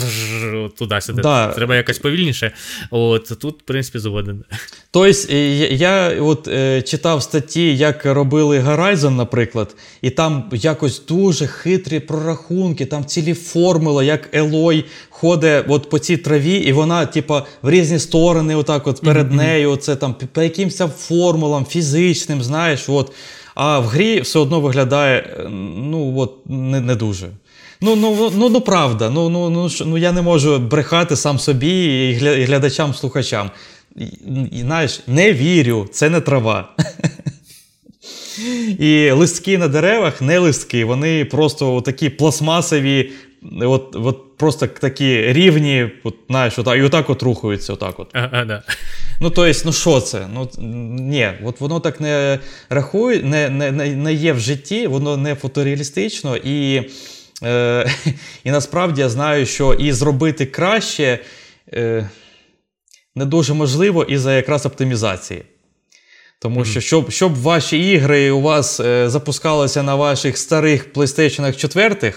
туди-сюди. Да. Треба якось повільніше. От Тут, в принципі, згоден. Тобто, я от е, читав статті, як робили Horizon, наприклад, і там якось дуже хитрі прорахунки, там цілі формули, як Елой ходить от по цій траві, і вона, типа, в різні сторони, отак от перед mm-hmm. нею, це там по якимось формулам фізичним, знаєш. от. А в грі все одно виглядає ну, от, не не дуже. Ну, ну, ну, ну правда, ну, ну, ну, ну, я не можу брехати сам собі і глядачам, слухачам. І, знаєш, не вірю, це не трава. [laughs] І листки на деревах не листки, вони просто такі пластмасові, от, от просто такі рівні, от, знаєш, от, і отак от рухаються. Отак от. А, а, да. Ну, тобто, ну що це? Ну, Ні, от воно так не рахує, не, не, не є в житті, воно не фотореалістично. І е, [laughs] і насправді я знаю, що і зробити краще е, не дуже можливо із-за якраз оптимізації. Тому що, щоб щоб ваші ігри у вас е, запускалися на ваших старих PlayStation 4,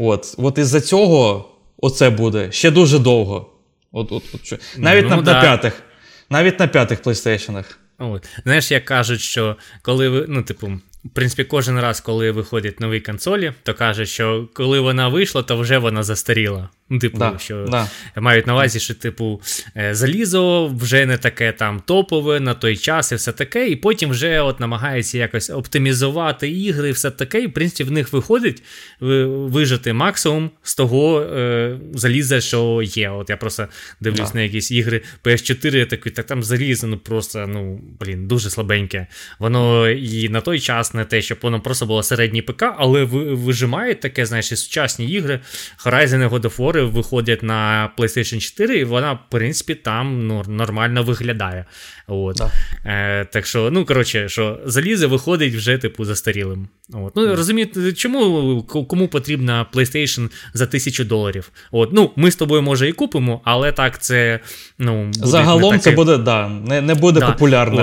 от от із-за цього оце буде ще дуже довго. От, от, от, Навіть ну, на, да. на п'ятих. Навіть на п'ятих PlayStation. От. Знаєш, як кажуть, що коли ви, ну, типу, в принципі, кожен раз, коли виходять нові консолі, то кажуть, що коли вона вийшла, то вже вона застаріла. Ну, типу, да, що да. мають на увазі, що, типу, е, залізо вже не таке там топове на той час і все таке, і потім вже от намагається якось оптимізувати ігри, і все таке, і в принципі в них виходить вижити максимум з того е, заліза, що є. От я просто дивлюсь да. на якісь ігри PS4, я такий, так там залізо, ну просто, ну, блін, дуже слабеньке. Воно і на той час не те, щоб воно просто було середній ПК, але вижимає таке, знаєш, і сучасні ігри, Horizon God of War виходять на PlayStation 4, і вона, в принципі, там ну, нормально виглядає. От. Да. Е, Так що, ну, коротше, що залізо виходить вже, типу, застарілим. От. Ну, розумієте, чому кому потрібна PlayStation за тисячу доларів? От. Ну, Ми з тобою, може, і купимо, але так це. ну, буде Загалом таке... це буде, да, не не буде да. популярно.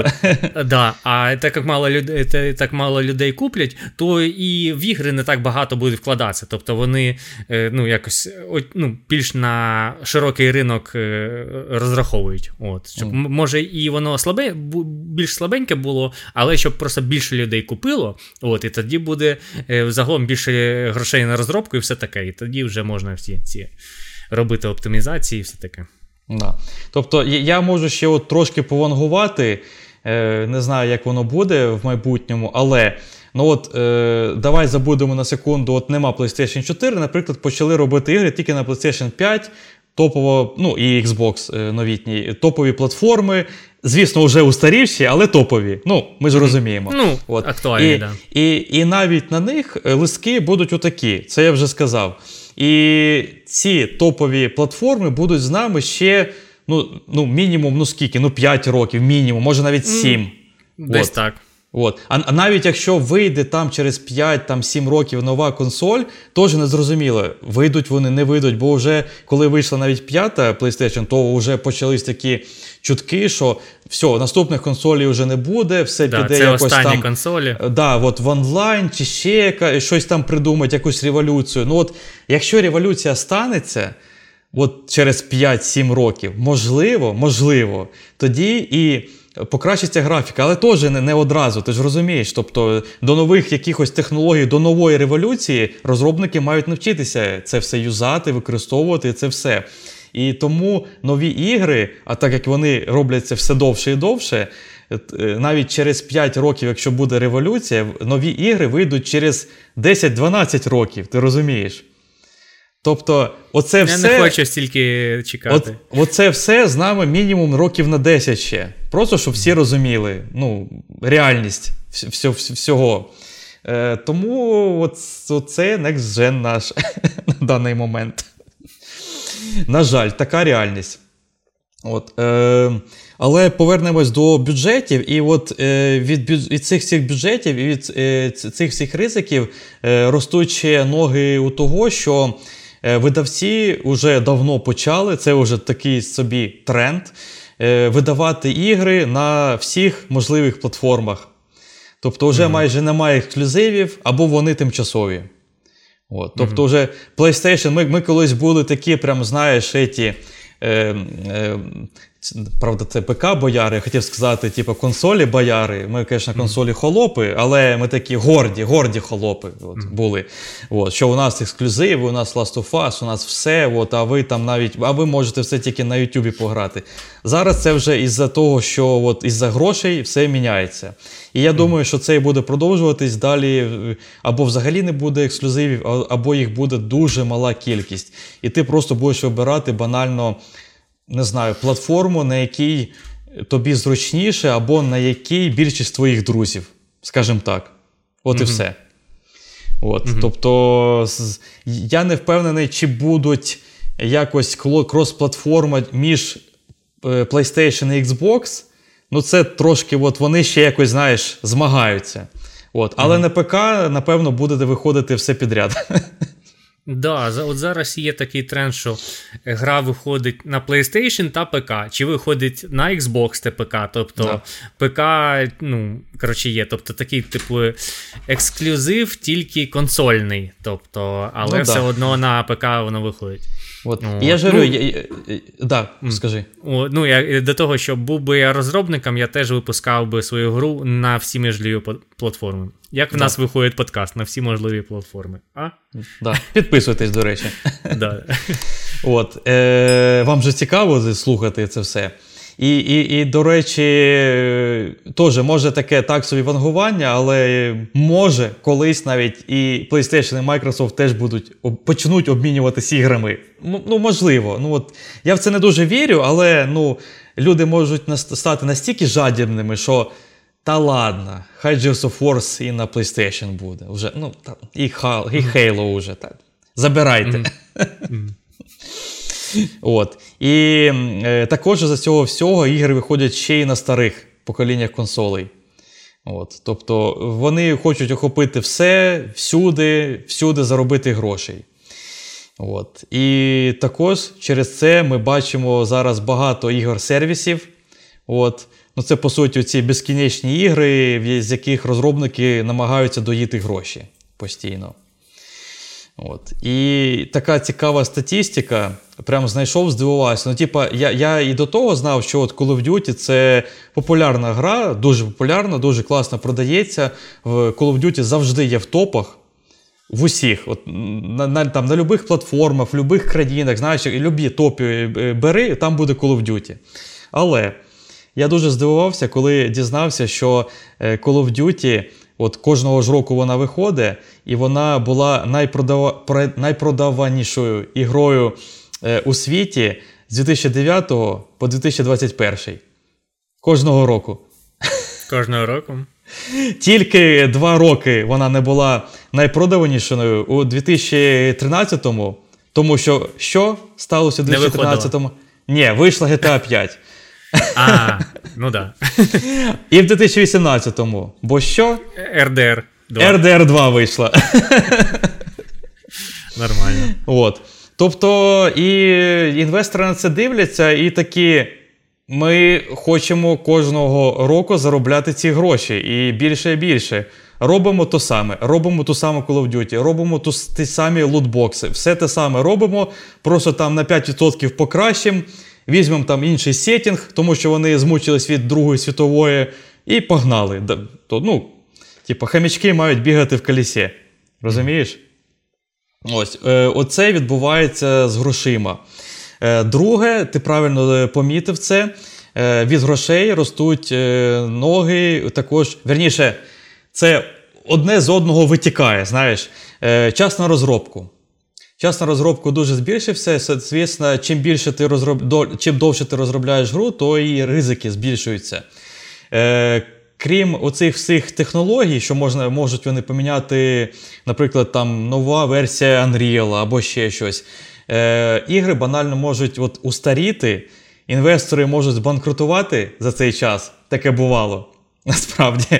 От. Да. А так як мало людей так мало людей куплять, то і в ігри не так багато буде вкладатися. Тобто вони е, ну, якось ну, більш на широкий ринок е, розраховують. От. Щоб, mm. Може, і воно слабе, більш слабеньке було, але щоб просто більше людей купило, от, і тоді буде е, загалом більше грошей на розробку і все таке. І тоді вже можна всі ці робити оптимізації і все таке. Да. Тобто я можу ще от трошки повангувати, не знаю, як воно буде в майбутньому, але ну от е, давай забудемо на секунду, от нема PlayStation 4, наприклад, почали робити ігри тільки на PlayStation 5, топово, ну і Xbox е, новітній, топові платформи. Звісно, вже устарівші, але топові. Ну, ми ж розуміємо. Ну, От. актуальні, і, да. і, і навіть на них е, листки будуть отакі, це я вже сказав. І ці топові платформи будуть з нами ще ну, ну мінімум, ну скільки, ну 5 років, мінімум, може навіть 7. Десь От. так. От. А, а навіть якщо вийде там через 5-7 років нова консоль, теж не зрозуміло, вийдуть вони, не вийдуть, бо вже коли вийшла навіть п'ята PlayStation, то вже почались такі чутки, що все, наступних консолей вже не буде, все да, піде це якось там. консолі. Да, от в онлайн чи ще щось там придумать, якусь революцію. Ну от, якщо революція станеться. От через 5-7 років, можливо, можливо, тоді і покращиться графіка, але теж не, не одразу. Ти ж розумієш. Тобто до нових якихось технологій, до нової революції розробники мають навчитися це все юзати, використовувати це все. І тому нові ігри, а так як вони робляться все довше і довше, е, навіть через 5 років, якщо буде революція, нові ігри вийдуть через 10-12 років, ти розумієш? Тобто, оце Я все. Я не хочу стільки чекати. От, Оце все з нами мінімум років на 10 ще. Просто щоб всі розуміли ну, реальність всього. всього. Е, Тому це next gen наш [laughs] на даний момент. На жаль, така реальність. От, е, Але повернемось до бюджетів, і от е, від від цих всіх бюджетів і від е, цих всіх ризиків е, ростуть ще ноги у того, що видавці вже давно почали, це вже такий собі тренд. Видавати ігри на всіх можливих платформах. Тобто, вже mm-hmm. майже немає ексклюзивів, або вони тимчасові. От. Тобто, вже PlayStation, ми ми колись були такі, прям, знаєш, еті, е, е, Правда, це ПК бояри, я хотів сказати, типу, консолі бояри. Ми, звісно, консолі холопи, але ми такі горді, горді холопи от, були. От, Що у нас ексклюзиви, у нас Last of Us, у нас все, от, а ви там навіть, а ви можете все тільки на Ютубі пограти. Зараз це вже із-за того, що от, із-за грошей все міняється. І я думаю, що це і буде продовжуватись далі, або взагалі не буде ексклюзивів, або їх буде дуже мала кількість. І ти просто будеш обирати банально не знаю, платформу, на якій тобі зручніше, або на якій більшість твоїх друзів, скажімо так. От mm-hmm. і все. От, mm-hmm. Тобто, я не впевнений, чи будуть якось крос-платформа між е, PlayStation і Xbox. Ну, це трошки, от вони ще якось, знаєш, змагаються. От. Але mm-hmm. на ПК, напевно, буде виходити все підряд. [laughs] Да, от зараз є такий тренд, що гра виходить на PlayStation та ПК, чи виходить на Xbox та ПК. Тобто да. ПК, ну, коротше, є. Тобто такий, типу, ексклюзив, тільки консольний. Тобто, але ну, все да. одно на ПК воно виходить. От. Ну, я жарю, ну, я, я, да, скажи. Ну, я, До того, що був би я розробником, я теж випускав би свою гру на всі можливі платформи. Як в да. нас виходить подкаст на всі можливі платформи. А? Да. Підписуйтесь, до речі. [laughs] Да. От, е, Вам же цікаво слухати це все. І, і, і до речі, теж може таке так собі вангування, але може колись навіть і PlayStation і Microsoft теж будуть почнуть обмінюватися іграми. Ну, ну можливо. Ну, от, Я в це не дуже вірю, але ну, люди можуть стати настільки жадібними, що. Та ладно, хай Gears of War і на PlayStation буде. Вже, ну, та, І і Halo вже. Так. Забирайте. Mm-hmm. [laughs] От. І е, також за цього всього ігри виходять ще й на старих поколіннях консолей. От. Тобто вони хочуть охопити все, всюди, всюди заробити грошей. От. І також через це ми бачимо зараз багато ігор-сервісів. От. Ну, Це, по суті, ці безкінечні ігри, з яких розробники намагаються доїти гроші постійно. От. І така цікава статистика. Прям знайшов, здивувався. Ну, типа, я я і до того знав, що от Call of Duty це популярна гра, дуже популярна, дуже класно продається. В Call of Duty завжди є в топах. В усіх, от на на, там, на любих платформах, в будь-яких країнах, знаєш, і любі топі е, бери, там буде Call of Duty. Але я дуже здивувався, коли дізнався, що е, Call of Duty От Кожного ж року вона виходить, і вона була найпродав... найпродаванішою ігрою е, у світі з 2009 по 2021. Кожного року. Кожного року. Тільки два роки вона не була найпродаванішою у 2013-му, тому що що сталося у 2013-му? Ні, вийшла GTA 5. А, ну да. [laughs] І в 2018-му. Бо що? РДР 2. РДР 2 вийшла. [laughs] Нормально. От. Тобто, і інвестори на це дивляться, і такі. Ми хочемо кожного року заробляти ці гроші і більше і більше. Робимо то саме, робимо ту саму Call of Duty, робимо ту, ті самі лутбокси. Все те саме робимо, просто там на 5% покращимо. Візьмемо там інший сетінг, тому що вони змучились від Другої світової, і погнали. То, ну, Типу, хамічки мають бігати в колісі. Розумієш? Ось, е, Оце відбувається з грошима. Е, друге, ти правильно е, помітив це. Е, від грошей ростуть е, ноги. Також, верніше, це одне з одного витікає. знаєш, е, Час на розробку. Час на розробку дуже збільшився. Звісно, чим більше ти розроб... чим довше ти розробляєш гру, то і ризики збільшуються. Е, Крім оцих всіх технологій, що можна, можуть вони поміняти, наприклад, там нова версія Unreal або ще щось. Е, Ігри банально можуть от устаріти, інвестори можуть збанкрутувати за цей час. Таке бувало [laughs] насправді.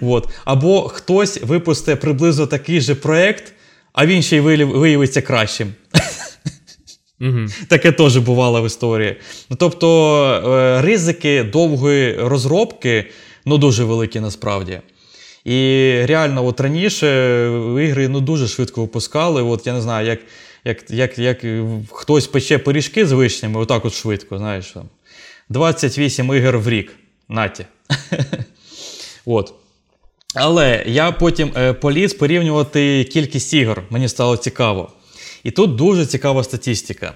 От. Або хтось випустить приблизно такий же проєкт, а він ще й виявиться кращим. Угу. Таке теж бувало в історії. Ну, Тобто е, ризики довгої розробки ну, дуже великі насправді. І реально, от раніше ігри ну, дуже швидко випускали. От Я не знаю, як як, як, як хтось пече пиріжки з вишнями, отак от швидко. знаєш. там. 28 ігор в рік. Наті. [laughs] От. Але я потім е, поліз порівнювати кількість ігор. Мені стало цікаво. І тут дуже цікава статистика.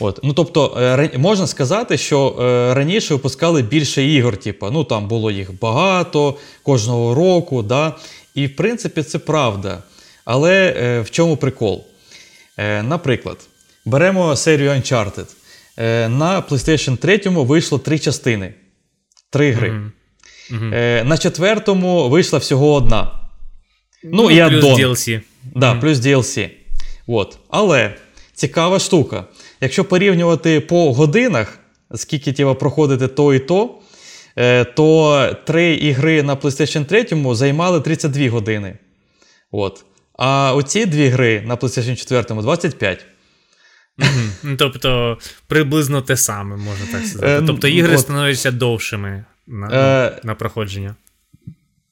От. Ну, Тобто, е, можна сказати, що е, раніше випускали більше ігор, типу, ну там було їх багато кожного року. да? І в принципі це правда. Але е, в чому прикол? Е, Наприклад, беремо серію Uncharted. Е, На PlayStation 3 вийшло три частини, три гри. Mm-hmm. Mm-hmm. Е, На четвертому вийшла всього одна. Ну, ну і плюс аддон. DLC. Да, mm-hmm. Плюс DLC. От. Але цікава штука. Якщо порівнювати по годинах, скільки треба проходити то і то, е, то три ігри на PlayStation 3 займали 32 години. От. А оці дві гри на PlayStation 4 25. Ну, тобто приблизно те саме, можна так сказати. Е, тобто ігри становляться довшими на е, на проходження.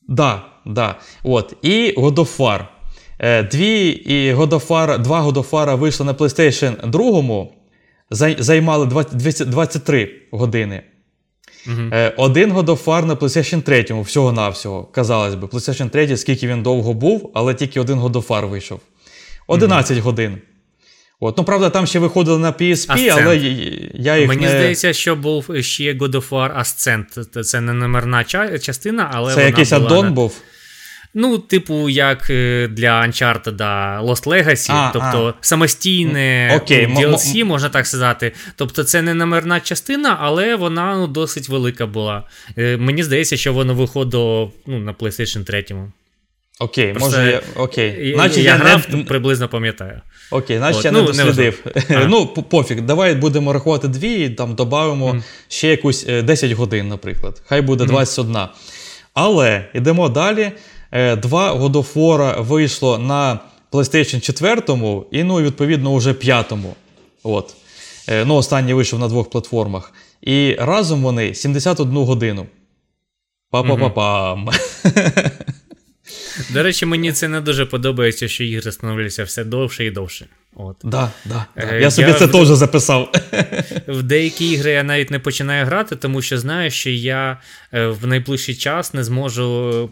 Да, да. От. І God of War. Е, дві і God of War, Два God of War вийшли на PlayStation 2, займали 20, 23 години. Uh-huh. Один God of War на PlayStation 3 всього-навсього. Казалось би, PlayStation 3, скільки він довго був, але тільки один God of War вийшов. 11 uh-huh. годин. От, Ну, правда, там ще виходили на PSP, Ascent. але я їх Мені не... здається, що був ще God of War Ascent. Це не номерна частина, але. Це вона якийсь була аддон на... був. Ну, типу, як е, для Uncharted Lost Legacy, а, тобто а. самостійне okay, DLC, м- можна так сказати. Тобто, це не номерна частина, але вона ну, досить велика була. Е, мені здається, що воно виходило ну, на PlayStation 3. Окей, Просто може я. Окей. Значить, я, я грав, не... приблизно пам'ятаю. Окей, значить я ну, не дослідив. Не [laughs] ну, пофіг, давай будемо рахувати дві і там додамо mm. ще якусь 10 е, годин, наприклад. Хай буде mm. 21. Але йдемо далі. Е, два War вийшло на PlayStation 4 і, ну, відповідно, уже 5. От. Е, ну, Останній вийшов на двох платформах. І разом вони 71 годину. Па-па-па-пам. [laughs] До речі, мені це не дуже подобається, що ігри становляться все довше і довше. От. Да, да, да. Е, я собі я це в... теж записав. В деякі ігри я навіть не починаю грати, тому що знаю, що я е, в найближчий час не зможу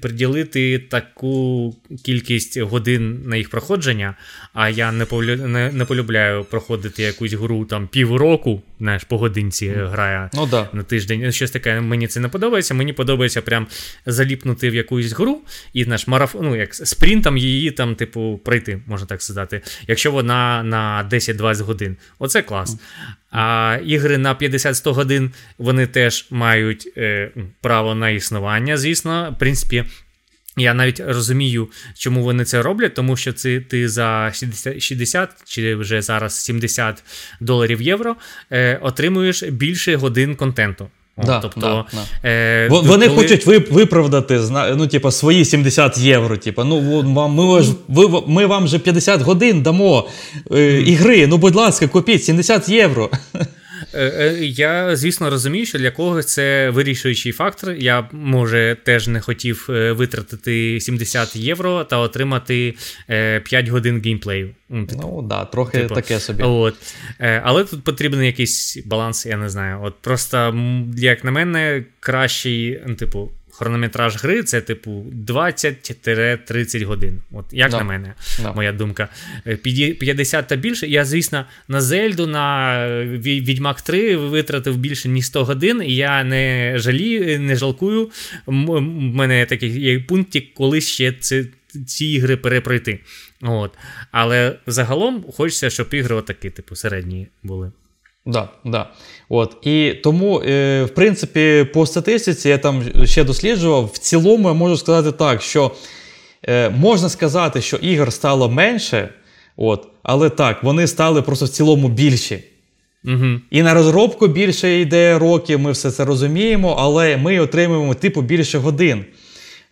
приділити таку кількість годин на їх проходження, а я не полю... не, не полюбляю проходити якусь гру там півроку, знаєш, по годинці грає ну, да. на тиждень. Щось таке мені це не подобається. Мені подобається прям заліпнути в якусь гру і знаєш, марафон, ну, як спринтом її там, типу, пройти, можна так сказати якщо вона на 10-20 годин. Оце клас. А ігри на 50-100 годин вони теж мають е, право на існування, звісно. В принципі. Я навіть розумію, чому вони це роблять, тому що це ти за 60 60 чи вже зараз 70 доларів євро е, отримуєш більше годин контенту. Да, тобто, да, да. Е, Вони коли... хочуть виправдати ну, типу, свої 70 євро. Типу, ну, Ми ви, ми вам вже 50 годин дамо е, ігри. Ну, будь ласка, купіть 70 євро. [laughs] Е, е, я, звісно, розумію, що для когось це вирішуючий фактор. Я, може, теж не хотів е, витратити 70 євро та отримати 5 годин геймплею. Ну, так ну, да, трохи типу. таке собі. От. Але тут потрібен якийсь баланс, я не знаю. От Просто, як на мене, кращий, ну, типу хронометраж гри це, типу, 20-30 годин. От Як no. на мене, no. моя думка. 50 е, та більше. Я, звісно, на Зельду, на Відьмак 3 витратив більше ніж 100 годин, і я не жалію, не жалкую. У мене такий є пунктик, коли ще це. Ці ігри перепройти. От. Але загалом хочеться, щоб ігри отакі, типу, середні були. Да, да. От. І тому, е, в принципі, по статистиці я там ще досліджував. В цілому я можу сказати так, що е, можна сказати, що ігор стало менше, от, але так, вони стали просто в цілому більші. Угу. І на розробку більше йде років, ми все це розуміємо, але ми отримуємо типу більше годин.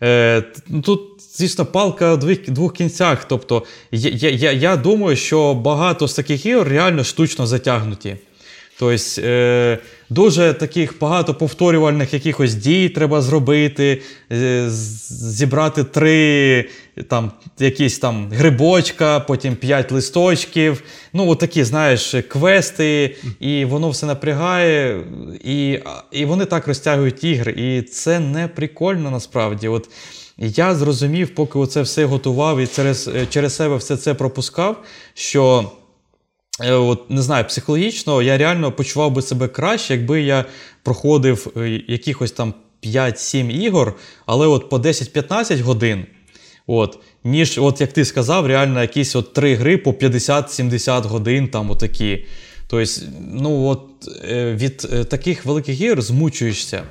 Е, Тут звісно, палка у двох, двох кінцях. Тобто, я, я, я думаю, що багато з таких ігор реально штучно затягнуті. Тобто, е, дуже таких багато повторювальних якихось дій треба зробити, е, зібрати три там, якісь там грибочка, потім п'ять листочків. Ну, от такі, знаєш, квести, і воно все напрягає, і і вони так розтягують ігри. І це не прикольно насправді. От Я зрозумів, поки оце все готував і через, через себе все це пропускав, що. Е, от не знаю, психологічно я реально почував би себе краще, якби я проходив е, якихось там 5-7 ігор, але от по 10-15 годин. От, Ніж, от як ти сказав, реально якісь от 3 гри по 50-70 годин там отакі. Тобто, ну от е, від таких великих ігор змучуєшся.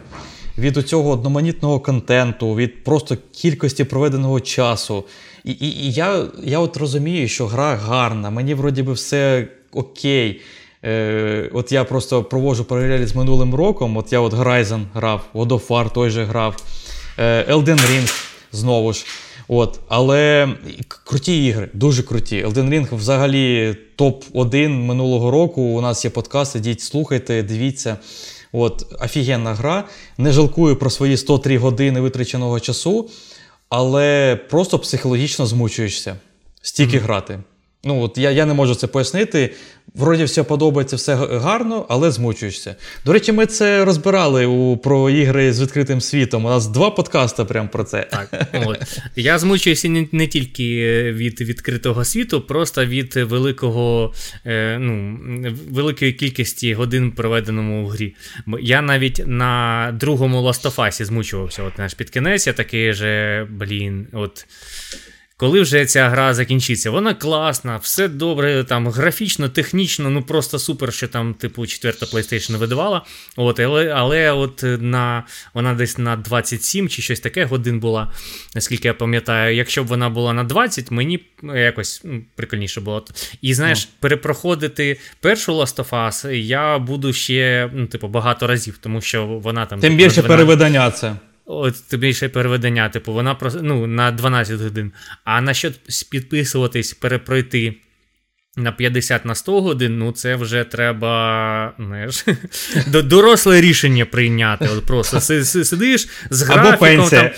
Від цього одноманітного контенту, від просто кількості проведеного часу. І і, і я я от розумію, що гра гарна, мені вроді би все окей. Е, От я просто проводжу паралелі з минулим роком. От я от Horizon грав, War той же грав, е, Elden Ring знову ж. От, Але круті ігри, дуже круті. Elden Ring взагалі топ-1 минулого року. У нас є подкаст, ідіть, слухайте, дивіться. От, Офігенна гра. Не жалкую про свої 103 години витраченого часу, але просто психологічно змучуєшся стільки mm. грати. Ну, от Я я не можу це пояснити. Вроді все подобається, все гарно, але змучуєшся. До речі, ми це розбирали у, про ігри з відкритим світом. У нас два подкасти прямо про це. Так, от. Я змучуюся не, не тільки від відкритого світу, просто від великого, е, ну, великої кількості годин, проведеному в грі. Я навіть на другому Us змучувався. От наш під кінець, я такий же, блін, от коли вже ця гра закінчиться. Вона класна, все добре, там графічно, технічно, ну просто супер, що там, типу, четверта PlayStation видавала. От, Але але от на вона десь на 27 чи щось таке годин була, наскільки я пам'ятаю. Якщо б вона була на 20, мені якось прикольніше було. І знаєш, ну. перепроходити першу Last of Us я буду ще ну, типу, багато разів, тому що вона там. Тим більше перевидання це. От тобі ще переведення, типу, вона ну, на 12 годин. А на що підписуватись, перепройти на 50 на 100 годин, ну це вже треба знаєш, [laughs] доросле рішення прийняти. От Просто сидиш з графіком. там,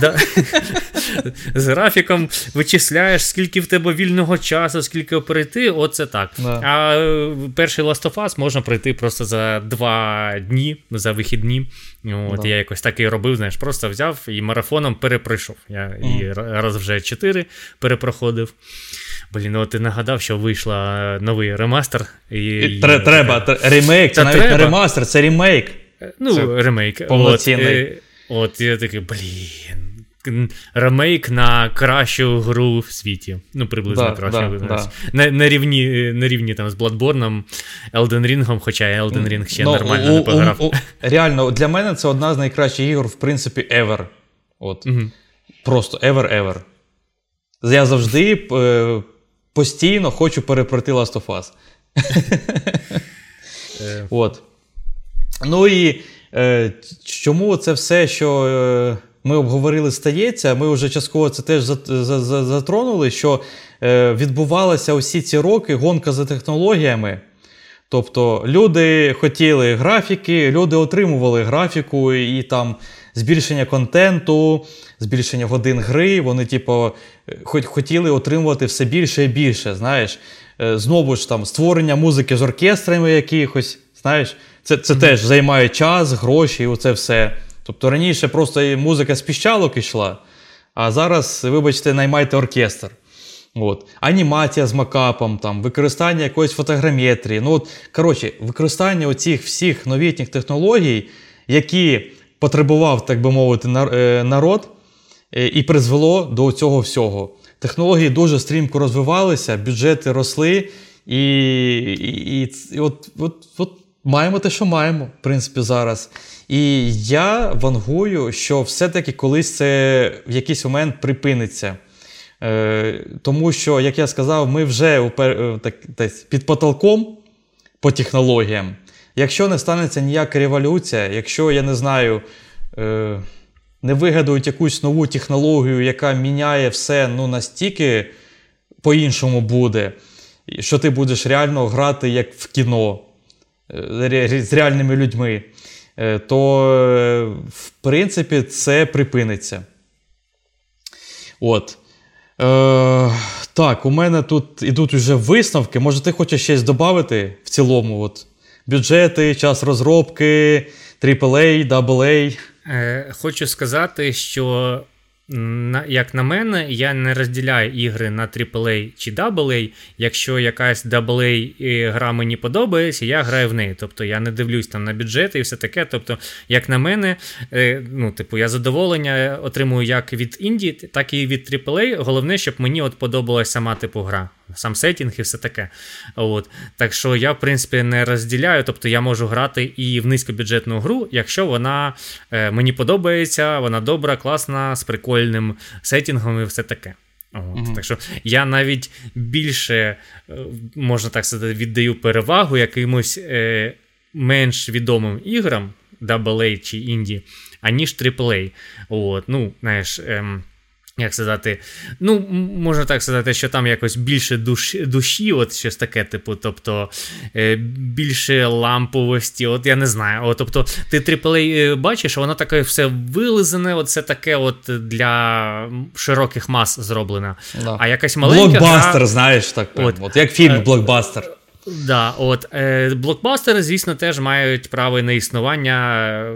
да, [laughs] З графіком вичисляєш, скільки в тебе вільного часу, скільки перейти, оце так. Да. А е, перший Last of Us можна пройти просто за два дні, за вихідні. От да. Я якось так і робив, знаєш, просто взяв і марафоном перепройшов. Я mm. і раз вже чотири перепроходив. Блін, ну ти нагадав, що вийшла новий ремастер. І, і Треба, ремейк, це навіть треба. не ремастер, це ремейк. Е, ну, це ремейк. Повноцінний. От, от я такий, блін. Ремейк на кращу гру в світі. Ну, приблизно да, кращу. Да, да. На на, рівні на рівні там з Bloodborne, Elden Ring, хоча Elden Ring ще ну, нормально у, не пограв. У, у, реально, для мене це одна з найкращих ігор, в принципі, ever. От. Угу. Просто ever-ever. Я завжди е, постійно хочу перепроти Last of Us. Е. От. Ну і е, чому це все, що е, ми обговорили, стається? Ми вже частково це теж затронули, що е, відбувалася усі ці роки гонка за технологіями. Тобто люди хотіли графіки, люди отримували графіку і там збільшення контенту, збільшення годин гри. Вони, типу, хоч хотіли отримувати все більше і більше. Знаєш, е, знову ж там створення музики з оркестрами якихось. Знаєш, це це mm-hmm. теж займає час, гроші, і оце все. Тобто раніше просто музика з піщалок йшла, а зараз, вибачте, наймайте оркестр. От. Анімація з макапом, там, використання якоїсь фотограметрії. Ну, от, Коротше, використання оцих всіх новітніх технологій, які потребував, так би мовити, е, народ, е, і призвело до цього всього. Технології дуже стрімко розвивалися, бюджети росли, і і, і, і от, от, от маємо те, що маємо, в принципі, зараз. І я вангую, що все-таки колись це в якийсь момент припиниться. Е, Тому що, як я сказав, ми вже е, під потолком по технологіям. Якщо не станеться ніяка революція, якщо я не знаю, е, не вигадують якусь нову технологію, яка міняє все ну, настільки по-іншому буде, що ти будеш реально грати як в кіно з реальними людьми, то, в принципі, це припиниться. От. Е, Так, у мене тут ідуть вже висновки. Може, ти хочеш щось додати в цілому? От, Бюджети, час розробки, AAA, AA? Е, Хочу сказати, що Як на мене, я не розділяю ігри на AAA чи AA. Якщо якась AA гра мені подобається, я граю в неї. Тобто я не дивлюсь там на бюджети і все таке. Тобто, як на мене, е, ну, типу, я задоволення отримую як від інді, так і від AAA. Головне, щоб мені от подобалась сама типу гра сам сетінг і все таке. От. Так що я, в принципі, не розділяю, тобто я можу грати і в низькобюджетну гру, якщо вона е, мені подобається, вона добра, класна, з прикольним сетінгом і все таке. От, mm Так що я навіть більше, е, можна так сказати, віддаю перевагу якимось е, менш відомим іграм, AA чи інді, аніж AAA. От, ну, знаєш, ем, як сказати, ну, можна так сказати, що там якось більше душі, душі от щось таке, типу, тобто е, більше ламповості, от я не знаю. От, Тобто, ти AAA е, бачиш, воно таке все вилизане, от це таке от для широких мас зроблено. Да. А якась маленька. Блокбастер, гра... знаєш, так. От, от як фільм е, блокбастер. Да, от е, блокбастери, звісно, теж мають право на існування.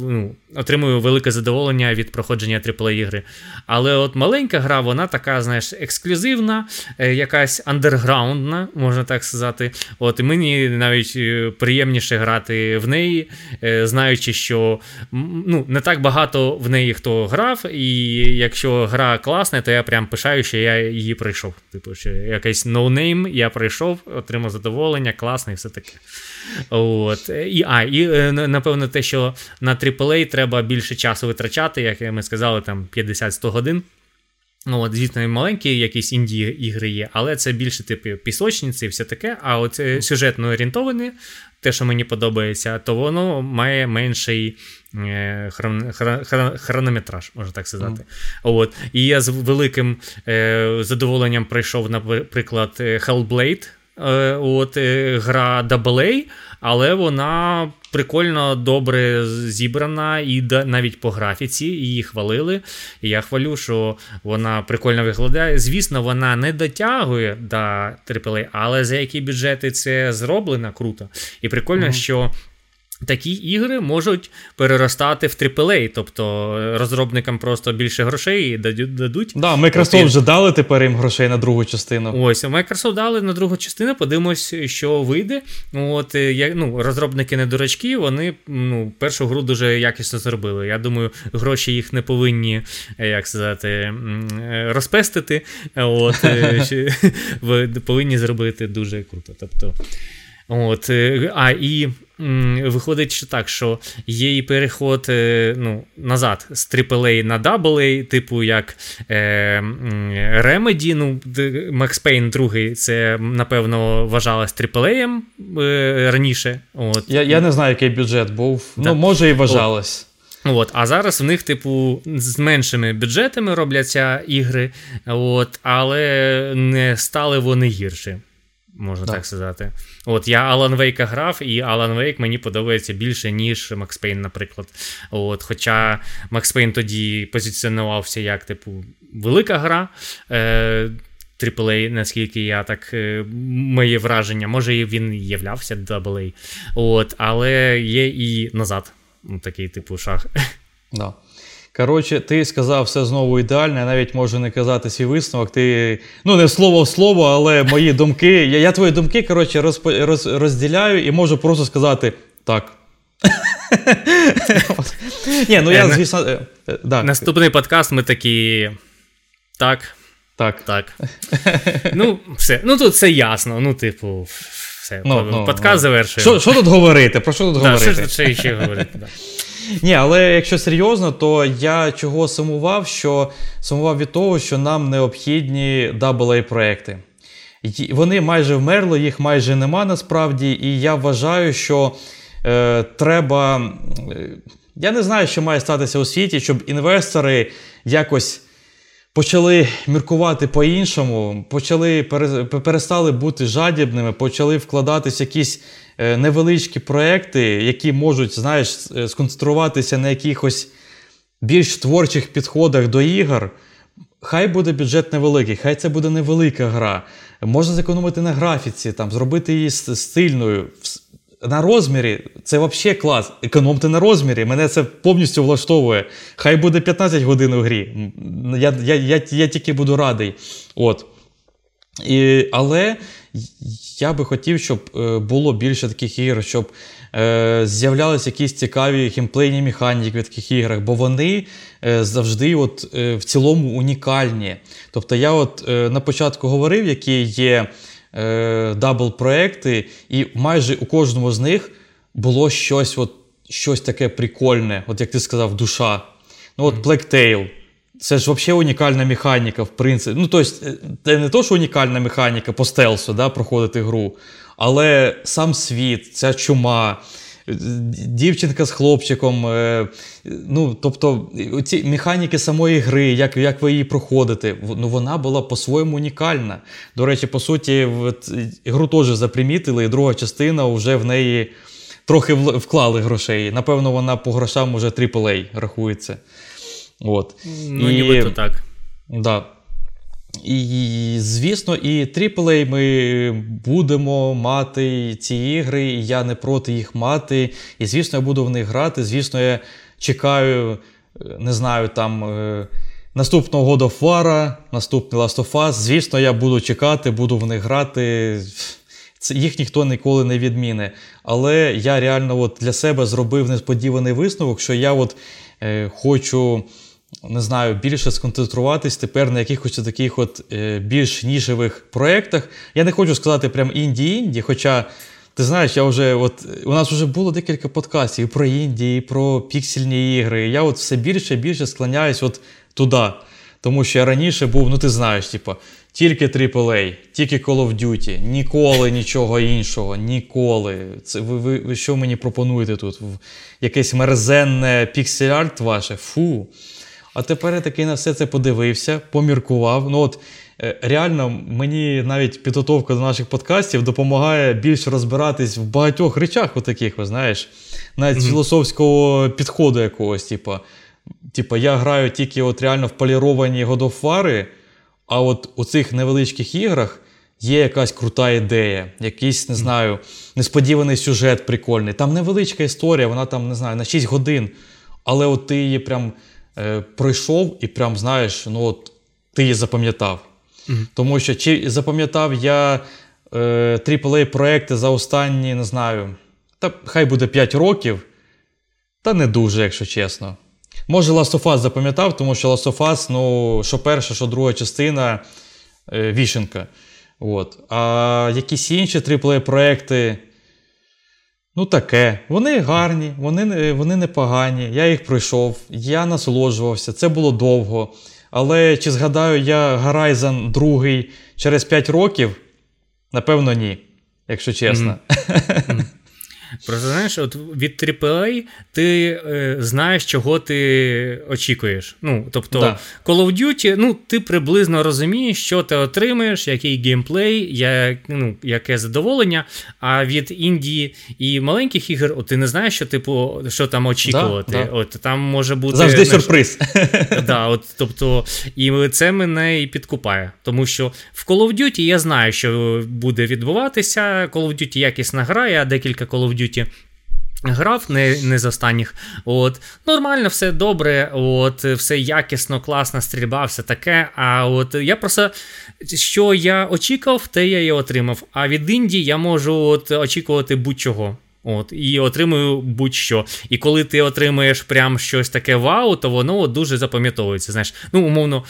ну, Отримую велике задоволення від проходження aaa ігри. Але от маленька гра, вона така, знаєш, ексклюзивна, е, якась андерграундна, можна так сказати. От і Мені навіть е, приємніше грати в неї, е, знаючи, що ну, не так багато в неї хто грав, і якщо гра класна, то я прям пишаю, що я її пройшов. Типу, що якийсь ноунейм я пройшов, отримав задоволення, класно і все таке. От. І, А, і напевно, те, що на AAA треба більше часу витрачати, як ми сказали, там 50-100 годин. Ну, от, звісно, маленькі якісь інді ігри є, але це більше типу пісочниці і все таке. А от е, сюжетно орієнтоване, те, що мені подобається, то воно має менший е, хрон, хрон, хронометраж, можна так сказати. Mm. От. І я з великим е, задоволенням пройшов, наприклад, Hellblade. Е, от, е, гра AA, але вона прикольно добре зібрана, і навіть по графіці її хвалили. І я хвалю, що вона прикольно виглядає. Звісно, вона не дотягує до AAA, але за які бюджети це зроблено круто. І прикольно, mm-hmm. що Такі ігри можуть переростати в AAA, тобто розробникам просто більше грошей дадуть. Да, Microsoft вже дали тепер їм грошей на другу частину. Ось, Microsoft дали на другу частину, подивимось, що вийде. От, я, ну, Розробники не дурачки, вони ну, першу гру дуже якісно зробили. Я думаю, гроші їх не повинні як сказати, розпестити. От, [laughs] Повинні зробити дуже круто. Тобто, От, е, А і виходить що так, що є і переход е, ну, назад з AAA на AA, типу як е, Remedy, ну, Max Payne 2, це, напевно, вважалось AAA е, раніше. От. Я я не знаю, який бюджет був. Да. Ну, може, і вважалось. От, А зараз в них, типу, з меншими бюджетами робляться ігри, от, але не стали вони гірші можна так. так сказати. От я Алан Вейка грав, і Алан Вейк мені подобається більше, ніж Макс Пейн, наприклад. От, Хоча Макс Пейн тоді позиціонувався як, типу, велика гра. Е, AAA, наскільки я так е, моє враження, може він і являвся AA. От, але є і назад. Такий типу шах. Да. Коротше, ти сказав все знову ідеально, я навіть можу не казати свій висновок. Ти, ну, не слово в слово, але мої думки. Я я твої думки коротше, розп, роз, розділяю і можу просто сказати так. [laughs] Ні, ну я, звісно. Е, е, Наступний подкаст ми такі. Так. Так. Так. [laughs] Ну, все. Ну тут все ясно. Ну, типу, все. Ну, подкаст завершуємо. Що тут говорити? Про що тут говорити? Що ще говорити? [laughs] Ні, але якщо серйозно, то я чого сумував, що сумував від того, що нам необхідні AA проекти. Вони майже вмерли, їх майже нема насправді. І я вважаю, що е, треба. Я не знаю, що має статися у світі, щоб інвестори якось почали міркувати по-іншому, почали перестали бути жадібними, почали вкладатись якісь е, невеличкі проекти, які можуть, знаєш, е, сконцентруватися на якихось більш творчих підходах до ігор. Хай буде бюджет невеликий, хай це буде невелика гра. Можна зекономити на графіці, там, зробити її стильною. На розмірі це взагалі клас. Економте на розмірі, мене це повністю влаштовує. Хай буде 15 годин у грі. Я я, я, я тільки буду радий. От. І, Але я би хотів, щоб е, було більше таких ігор, щоб е, з'являлися якісь цікаві геймплейні механіки в таких іграх, бо вони е, завжди от, е, в цілому унікальні. Тобто я от е, на початку говорив, які є е, дабл-проекти, і майже у кожному з них було щось от, щось таке прикольне, от як ти сказав, душа. Ну от Black Tail. Це ж взагалі унікальна механіка, в принципі. Ну, тобто, це не то, що унікальна механіка по стелсу, да, проходити гру, але сам світ, ця чума, дівчинка з хлопчиком. Е, ну, Тобто, ці механіки самої гри, як як ви її проходите, ну, вона була по-своєму унікальна. До речі, по суті, гру теж запримітили, і друга частина вже в неї трохи вклали грошей. Напевно, вона по грошам вже AAA рахується. От. Ну, і, нібито так. Да. І, звісно, і AAA ми будемо мати ці ігри, і я не проти їх мати. І, звісно, я буду в них грати. Звісно, я чекаю, не знаю, там. Е, наступного God of War, наступний Last of Us. Звісно, я буду чекати, буду в них грати. Їх ніхто ніколи не відміни. Але я реально от для себе зробив несподіваний висновок, що я от е, хочу не знаю, більше сконцентруватись тепер на якихось таких от е, більш нішевих проєктах. Я не хочу сказати прям інді-інді, хоча. Ти знаєш, я вже от у нас вже було декілька подкастів і про Індії, і про піксельні ігри. Я от все більше і більше склоняюсь от туди. Тому що я раніше був, ну ти знаєш, типу, тільки AAA, тільки Call of Duty, ніколи нічого іншого, ніколи. Це Ви ви, ви що мені пропонуєте тут? Якесь мерзенне піксель-арт ваше? Фу. А тепер я таки на все це подивився, поміркував. Ну от е, Реально, мені навіть підготовка до наших подкастів допомагає більше розбиратись в багатьох речах, таких, ви знаєш, навіть mm-hmm. філософського підходу якогось. Типу, типу, я граю тільки от реально в поліровані годофари, а от у цих невеличких іграх є якась крута ідея, якийсь, не знаю, несподіваний сюжет прикольний. Там невеличка історія, вона там, не знаю, на 6 годин, але от ти її прям е, пройшов і прям знаєш, ну от ти її запам'ятав. Mm-hmm. Тому що чи запам'ятав я е, aaa проекти за останні, не знаю, та хай буде 5 років, та не дуже, якщо чесно. Може, Last of Us запам'ятав, тому що Last of Us, ну, що перша, що друга частина е, вішенка. От. А якісь інші aaa проекти Ну, таке. Вони гарні, вони вони непогані. Я їх пройшов, я насолоджувався, це було довго. Але чи згадаю я Horizon 2 через 5 років? Напевно, ні, якщо чесно. Mm-hmm. Просто знаєш, от від AAA ти е, знаєш, чого ти очікуєш. Ну, тобто, да. Call of Duty, ну, ти приблизно розумієш, що ти отримаєш, який геймплей, як, ну, яке задоволення. А від Індії і маленьких ігор, от ти не знаєш, що типу, що там очікувати. Да, да. От Там може бути. Завжди не, сюрприз. [laughs] Да, от, тобто, І це мене і підкупає. Тому що в Call of Duty я знаю, що буде відбуватися. Call of Duty якісна гра, я декілька Call of Duty Duty. Грав не не з останніх. От, Нормально, все добре, от, все якісно, класно, стрільба, все таке. А от я просто, що я очікував, те я і отримав. А від Індії я можу от, очікувати будь-чого. От, І отримую будь-що. І коли ти отримуєш прям щось таке вау, то воно дуже запам'ятовується. Знаєш, ну, умовно,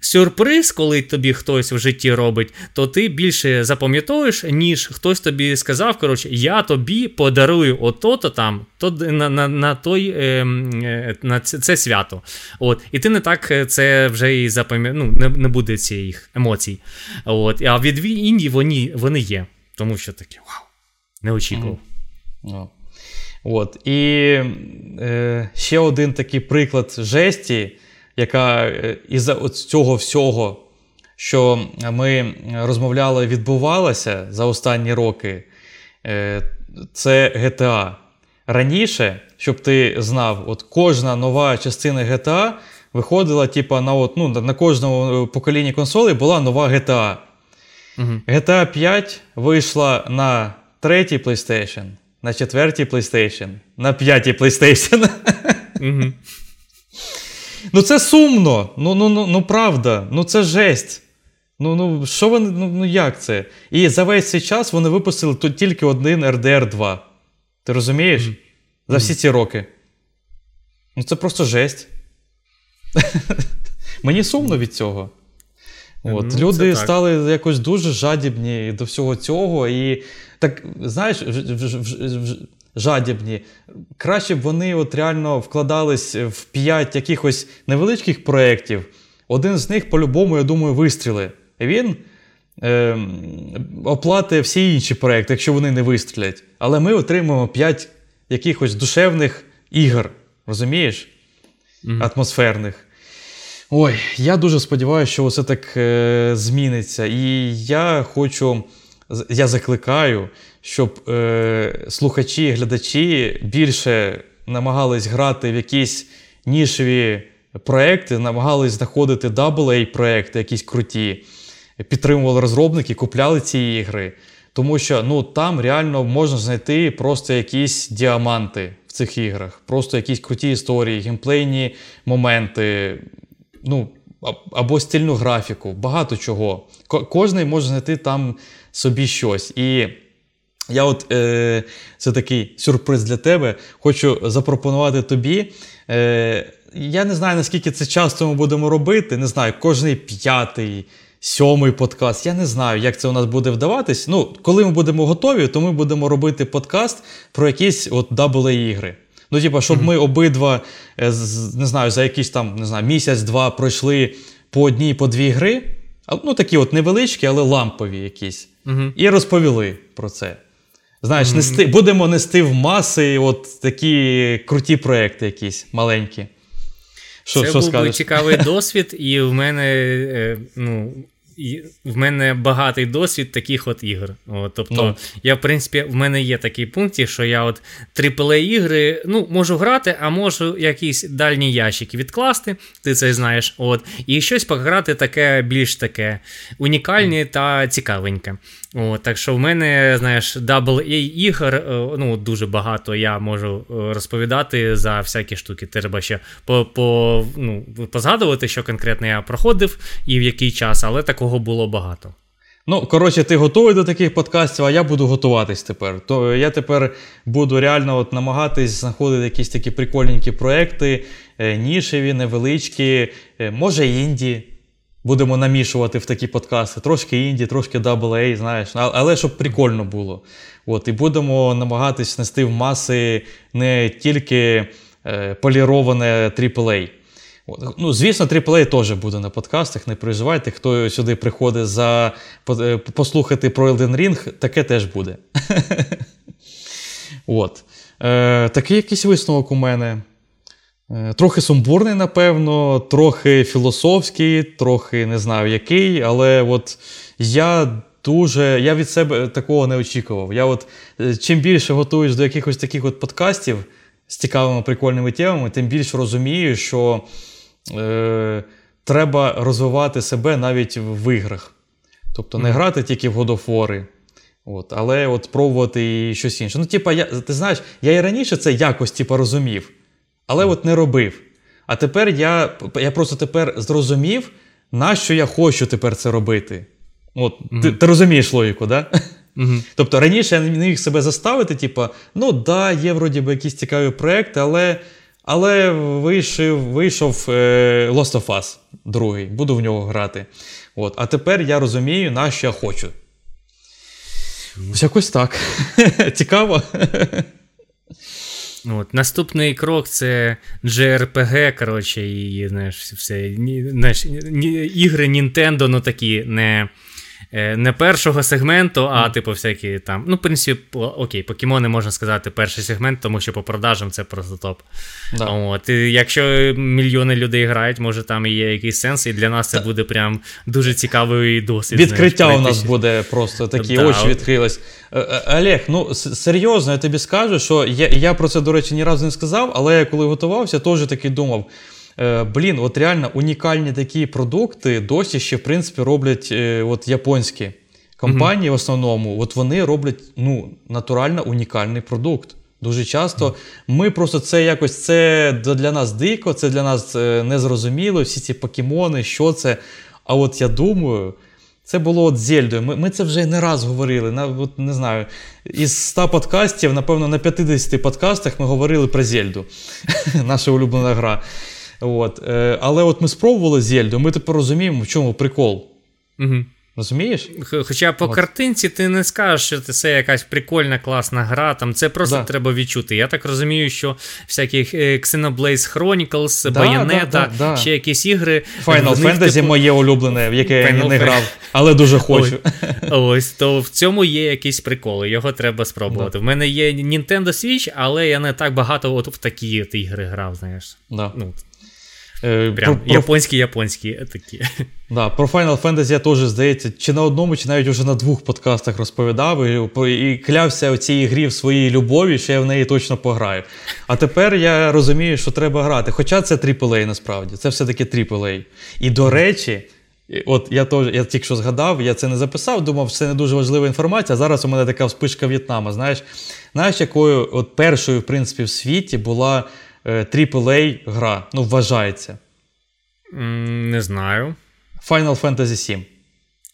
сюрприз, коли тобі хтось в житті робить, то ти більше запам'ятовуєш, ніж хтось тобі сказав, коротше, я тобі подарую ото-то там, то на на, на той ем, е, на це, це свято. От, І ти не так е, це вже і запам'ятаєш, ну, не не буде цих емоцій. От, А від Індії вони, вони є. Тому що таке вау, не очікував. Ну. От. І е, ще один такий приклад жесті, яка е, із цього всього, що ми розмовляли, відбувалося за останні роки, е, це GTA. Раніше, щоб ти знав, от кожна нова частина GTA виходила, типа, на от, ну, на кожному поколінні консолей була нова GTA. Угу. GTA 5 вийшла на третій PlayStation, на четвертій PlayStation, на п'ятій PlayStation. Угу. Ну, це сумно. Ну, ну, ну, ну правда, ну це жесть. Ну, ну, що вони, ну, ну як це? І за весь цей час вони випустили тут тільки один RDR 2. Ти розумієш? Mm. За всі ці роки. Ну, це просто жесть. [laughs] Мені сумно від цього. От, ну, Люди стали якось дуже жадібні до всього цього. І так, знаєш, жадібні. Краще б вони от реально вкладались в п'ять якихось невеличких проєктів. Один з них, по-любому, я думаю, вистріли. Він е, оплатить всі інші проєкти, якщо вони не вистрілять. Але ми отримуємо п'ять якихось душевних ігор. Розумієш? Mm-hmm. Атмосферних. Ой, я дуже сподіваюся, що все так е, зміниться. І я хочу, я закликаю, щоб е, слухачі, глядачі більше намагались грати в якісь нішеві проекти, намагались знаходити AA проекти, якісь круті, підтримували розробники, купляли ці ігри. Тому що ну, там реально можна знайти просто якісь діаманти в цих іграх, просто якісь круті історії, геймплейні моменти ну, або стильну графіку, багато чого. Кожний може знайти там собі щось. І я от е, це такий сюрприз для тебе. Хочу запропонувати тобі. Е, Я не знаю, наскільки це часто ми будемо робити. Не знаю, кожний п'ятий. Сьомий подкаст. Я не знаю, як це у нас буде вдаватись. Ну, коли ми будемо готові, то ми будемо робити подкаст про якісь от AA ігри. Ну, типа, щоб ми обидва е, не знаю, за якийсь там не знаю, місяць-два пройшли по одній, по дві гри. Ну, такі от невеличкі, але лампові якісь. uh І розповіли про це. Знаєш, uh нести, будемо нести в маси от такі круті проекти якісь маленькі. Що, Це що був скажеш? цікавий [laughs] досвід, і в мене е, в мене багатий досвід таких от ігор. От, Тобто. Ну. я, в принципі, в мене є такий пункт, що я от aaa ігри ну, можу грати, а можу якісь дальні ящики відкласти, ти це знаєш. от, І щось пограти таке більш таке унікальне та цікавеньке. От, Так що в мене, знаєш, AA ігор е, ну, дуже багато я можу е, розповідати за всякі штуки. Треба ще по, по, ну, позгадувати, що конкретно я проходив і в який час, але такого було багато. Ну, коротше, ти готовий до таких подкастів, а я буду готуватись тепер. То я тепер буду реально от намагатись знаходити якісь такі прикольненькі проекти, е, нішеві, невеличкі, може інді. Будемо намішувати в такі подкасти. Трошки інді, трошки AA, знаєш, але щоб прикольно було. От, І будемо намагатись нести в маси не тільки е, поліроване AAA. Ну, Звісно, AAA теж буде на подкастах, не переживайте. Хто сюди приходить за е, послухати про Elden Ring, таке теж буде. [laughs] От. Е, Такий якийсь висновок у мене. Е, трохи сумбурний, напевно, трохи філософський, трохи не знаю який, але от я дуже. Я від себе такого не очікував. Я от е, Чим більше готуюсь до якихось таких от подкастів з цікавими прикольними темами, тим більше розумію, що е, треба розвивати себе навіть в іграх. Тобто не грати тільки в годофори. От, Але от пробувати і щось інше. Ну, типа, я, ти знаєш, я і раніше це якось типа, розумів але от не робив. А тепер я я просто тепер зрозумів, на що я хочу тепер це робити. От, mm-hmm. Ти ти розумієш логіку, да? Mm-hmm. [laughs] Тобто раніше я не міг себе заставити, типу, ну да, є вроді би якісь цікаві проекти, але але вийшов вийшов е, Lost of Us другий, буду в нього грати. От. А тепер я розумію, на що я хочу. Ось якось так. [laughs] Цікаво. От, Наступний крок це JRPG, коротше, і знаєш, все, знаєш, ігри Nintendo, ну такі не не першого сегменту, а типу всякі там. Ну, в принципі, окей, покемони можна сказати, перший сегмент, тому що по продажам це просто топ. Да. От, і Якщо мільйони людей грають, може там і є якийсь сенс, і для нас це буде прям дуже цікавий досвід. Відкриття знаєш, у нас буде просто такі да, очі відкрились. Е, е, Олег, ну серйозно, я тобі скажу, що я я про це, до речі, ні разу не сказав, але я коли готувався, теж таки думав. Е, блін, от реально унікальні такі продукти досі ще, в принципі, роблять е, от японські компанії mm-hmm. в основному. От вони роблять ну, натурально унікальний продукт. Дуже часто mm-hmm. ми просто це якось це для нас дико, це для нас е, незрозуміло. Всі ці покемони, що це. А от я думаю. Це було от Зельдою. Ми ми це вже не раз говорили. На, от, Не знаю, із 100 подкастів, напевно, на 50 подкастах ми говорили про Зельду. [laughs] Наша улюблена гра. От. Е, Але от ми спробували Зельду, ми тепер розуміємо, в чому прикол. Угу. Розумієш? Хоча по От. картинці ти не скажеш, що це якась прикольна, класна гра, там це просто да. треба відчути. Я так розумію, що всякі е, Xenoblade Chronicles, да, Bayonetta, да, ще якісь ігри. Final Fantasy типу... моє улюблене, в яке Final я не грав, але дуже хочу. Ось, ось, то в цьому є якісь приколи, його треба спробувати. В мене є Nintendo Switch, але я не так багато от в такі ігри грав, знаєш. Да. Ну, Прям про, японські японські такі. Да, Про Final Fantasy я теж, здається, чи на одному, чи навіть вже на двох подкастах розповідав і, і клявся у цій грі в своїй любові, що я в неї точно пограю. А тепер я розумію, що треба грати. Хоча це AAA насправді, це все-таки AAA. І до речі, от я теж, я тільки що згадав, я це не записав, думав, це не дуже важлива інформація. Зараз у мене така вспишка В'єтнама. Знаєш, знаєш, якою от першою, в принципі, в світі була. AAA е, гра. Ну, вважається. Не знаю. Final Fantasy 7.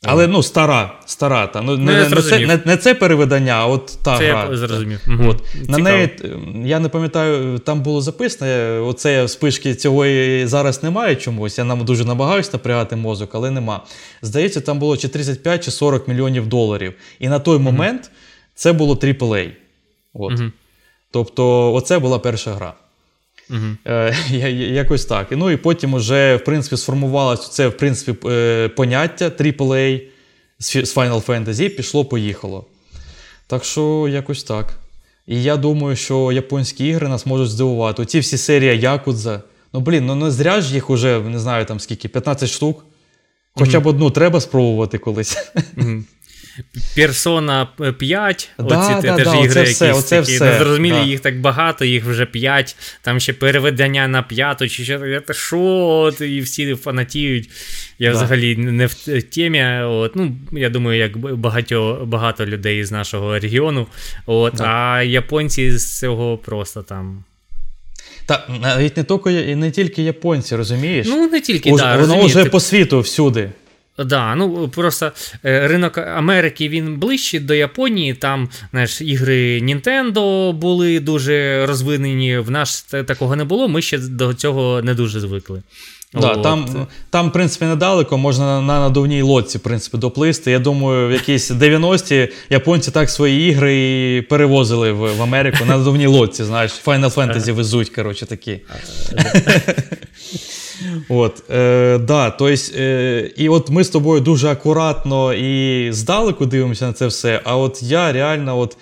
Але ну, стара. стара та. Ну, ну, не, не, це, не, не це перевидання, а от та це гра. Я зрозумів. От. На неї, Я не пам'ятаю, там було записано, оце спишки цього зараз немає чомусь. Я нам дуже намагаюся напрягати мозок, але нема. Здається, там було чи 35 чи 40 мільйонів доларів. І на той момент це було AAA. От. Тобто, оце була перша гра. Угу. [laughs] Якось так. Ну і потім вже в принципі, сформувалося це в принципі, е, поняття AAA з Final Fantasy, пішло-поїхало. Так що, якось так. І я думаю, що японські ігри нас можуть здивувати. Оці всі серії Якудза. Ну, блін, ну не зря ж їх уже, не знаю там скільки, 15 штук. Хоча б одну треба спробувати колись. [laughs] Персона 5, да, оці да, теж да, ігри, оце якісь все, такі все, незрозумілі, да. їх так багато, їх вже 5, там ще переведення на п'яту, чи що, що, і всі фанатіють. Я да. взагалі не в темі. От, ну, Я думаю, як багато багато людей з нашого регіону. От, да. А японці з цього просто там. Та навіть не тільки не тільки японці, розумієш? Ну, не тільки, да, Воно вже по світу всюди. Да, ну просто е, ринок Америки він ближчий до Японії. Там знаєш, ігри Nintendo були дуже розвинені. В нас такого не було. Ми ще до цього не дуже звикли. Да, От. Там, там, в принципі, недалеко можна на надувній лодці в принципі, доплисти. Я думаю, в якісь 90-ті японці так свої ігри і перевозили в, в Америку на надувній лодці. Знаєш, Final Fantasy везуть, коротше, такі. От, е, да, то есть, е, І от ми з тобою дуже акуратно і здалеку дивимося на це все. А от я реально, от,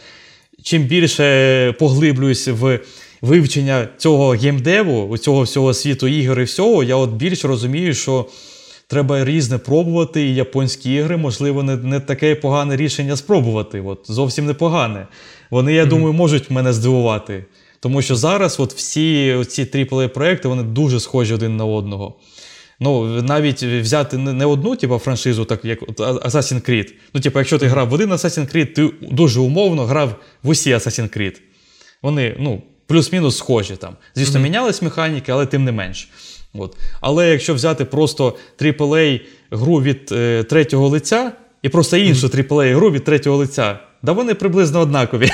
чим більше поглиблююсь в вивчення цього геймдеву, цього всього світу ігор і всього, я от більше розумію, що треба різне пробувати, і японські ігри, можливо, не не таке погане рішення спробувати. От, Зовсім непогане. Вони, я mm-hmm. думаю, можуть мене здивувати. Тому що зараз от всі ці aaa проекти вони дуже схожі один на одного. Ну, навіть взяти не одну типу, франшизу, так як Assassin's Creed. Ну, типу, якщо ти грав в один Assassin's Creed, ти дуже умовно грав в усі Assassin's Creed. Вони, ну, плюс-мінус схожі там. Звісно, mm-hmm. мінялись механіки, але тим не менш. От. Але якщо взяти просто AAA гру від е, третього лиця і просто іншу AAA гру від третього лиця, да вони приблизно однакові.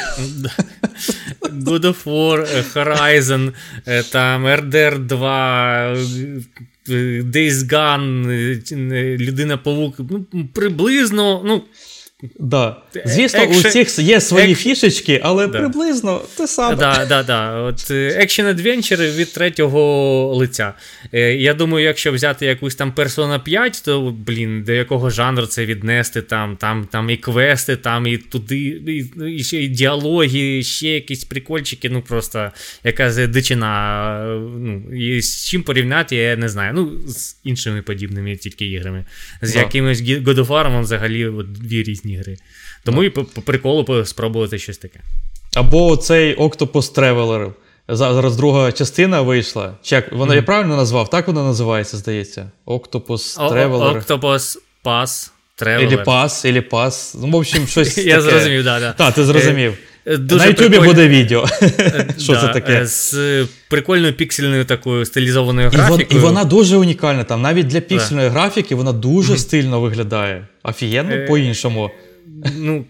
God of War, е, Horizon, е, там RDR 2, е, Days Gone, Людина Павук. Ну, приблизно, ну. Да. Звісно, Action... у всіх є свої Action... фішечки, але да. приблизно те саме. Да, да, да. От Action Adventure від третього лиця. Е, я думаю, якщо взяти якусь там Persona 5, то, блін, до якого жанру це віднести, там там, там і квести, там і туди, і, і ще і діалоги, і ще якісь прикольчики, ну просто якась дичина. Ну, І з чим порівняти, я не знаю. Ну, з іншими подібними тільки іграми. З да. якимось God of War, взагалі от, дві різні різні гри. Тому і по, приколу спробувати щось таке. Або цей Octopus Traveler. Зараз друга частина вийшла. Чи як вона mm-hmm. я правильно назвав? Так вона називається, здається. Octopus Traveler. Octopus Pass Traveler. Или Pass, или Pass. Ну, в общем, щось. [laughs] Я зрозумів, да, Да, Так, ти зрозумів. Е, дуже На Ютубі буде відео. [laughs] Що да, це таке? З прикольною піксельною такою стилізованою графікою. І, вон, і вона дуже унікальна. Там навіть для піксельної да. графіки вона дуже mm-hmm. стильно виглядає. Офігенно е, по-іншому. Ну,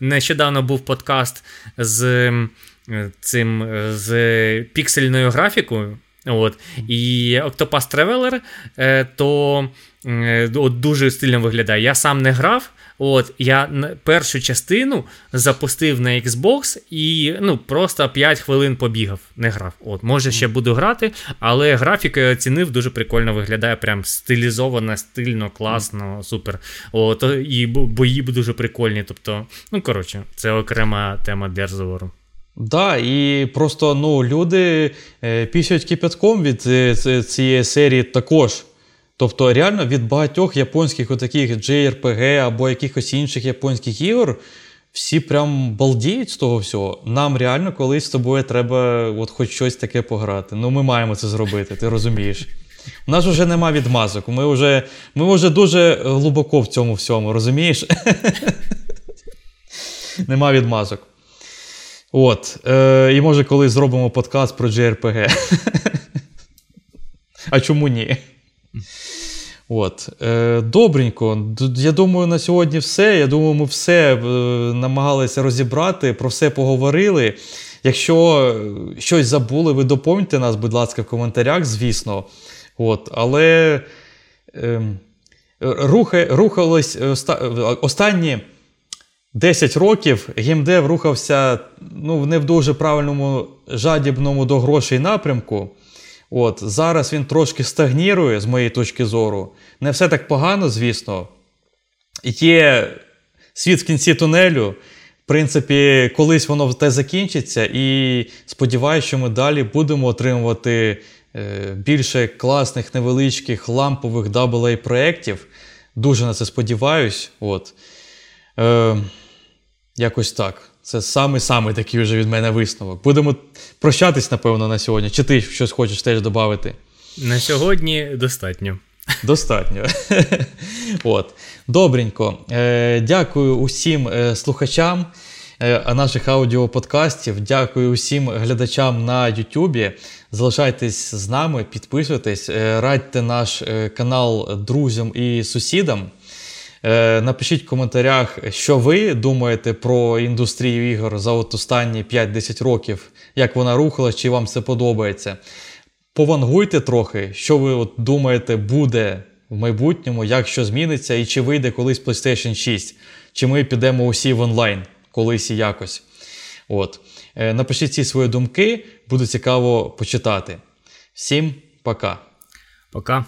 Нещодавно був подкаст з цим з піксельною графікою. От. І Octopus Traveler, е, то от дуже стильно виглядає. Я сам не грав. От, Я першу частину запустив на Xbox і ну, просто 5 хвилин побігав, не грав. От, Може, ще буду грати, але графіка я оцінив, дуже прикольно виглядає, прям стилізовано, стильно, класно, супер. От, І бої дуже прикольні. Тобто, ну, коротше, це окрема тема для розговору. Да, і просто ну, люди е, пісять кипятком від е, цієї серії також. Тобто, реально від багатьох японських отаких JRPG або якихось інших японських ігор всі прям балдіють з того всього. Нам реально колись з тобою треба от хоч щось таке пограти. Ну, ми маємо це зробити, ти розумієш. У нас вже нема відмазок. Ми вже ми вже дуже глибоко в цьому всьому, розумієш? [laughs] Нема відмазок. От. Е, І може колись зробимо подкаст про JRPG. [laughs] А чому ні? От. Е, Добренько. Я думаю, на сьогодні все. Я думаю, ми все е, намагалися розібрати, про все поговорили. Якщо щось забули, ви доповніть нас, будь ласка, в коментарях, звісно. От. Але е, рухи, рухались останні 10 років геймдев рухався ну, не в дуже правильному жадібному до грошей напрямку. От, Зараз він трошки стагнірує, з моєї точки зору. Не все так погано, звісно. Є світ в кінці тунелю. В принципі, колись воно те закінчиться, і сподіваюся, що ми далі будемо отримувати е, більше класних, невеличких лампових AA проєктів. Дуже на це сподіваюсь. От. Е, Якось так. Це саме-саме такий вже від мене висновок. Будемо прощатись, напевно, на сьогодні. Чи ти щось хочеш теж додати? На сьогодні достатньо. Достатньо. [laughs] От. Добренько. Е, Дякую усім е, слухачам е, наших аудіоподкастів. Дякую усім глядачам на Ютубі. Залишайтесь з нами, підписуйтесь, е, радьте наш е, канал друзям і сусідам. Е, напишіть в коментарях, що ви думаєте про індустрію ігор за от останні 5-10 років, як вона рухалась, чи вам це подобається. Повангуйте трохи, що ви от думаєте, буде в майбутньому, як що зміниться, і чи вийде колись PlayStation 6, чи ми підемо усі в онлайн колись і якось. От. Е, напишіть ці свої думки, буде цікаво почитати. Всім пока. Пока.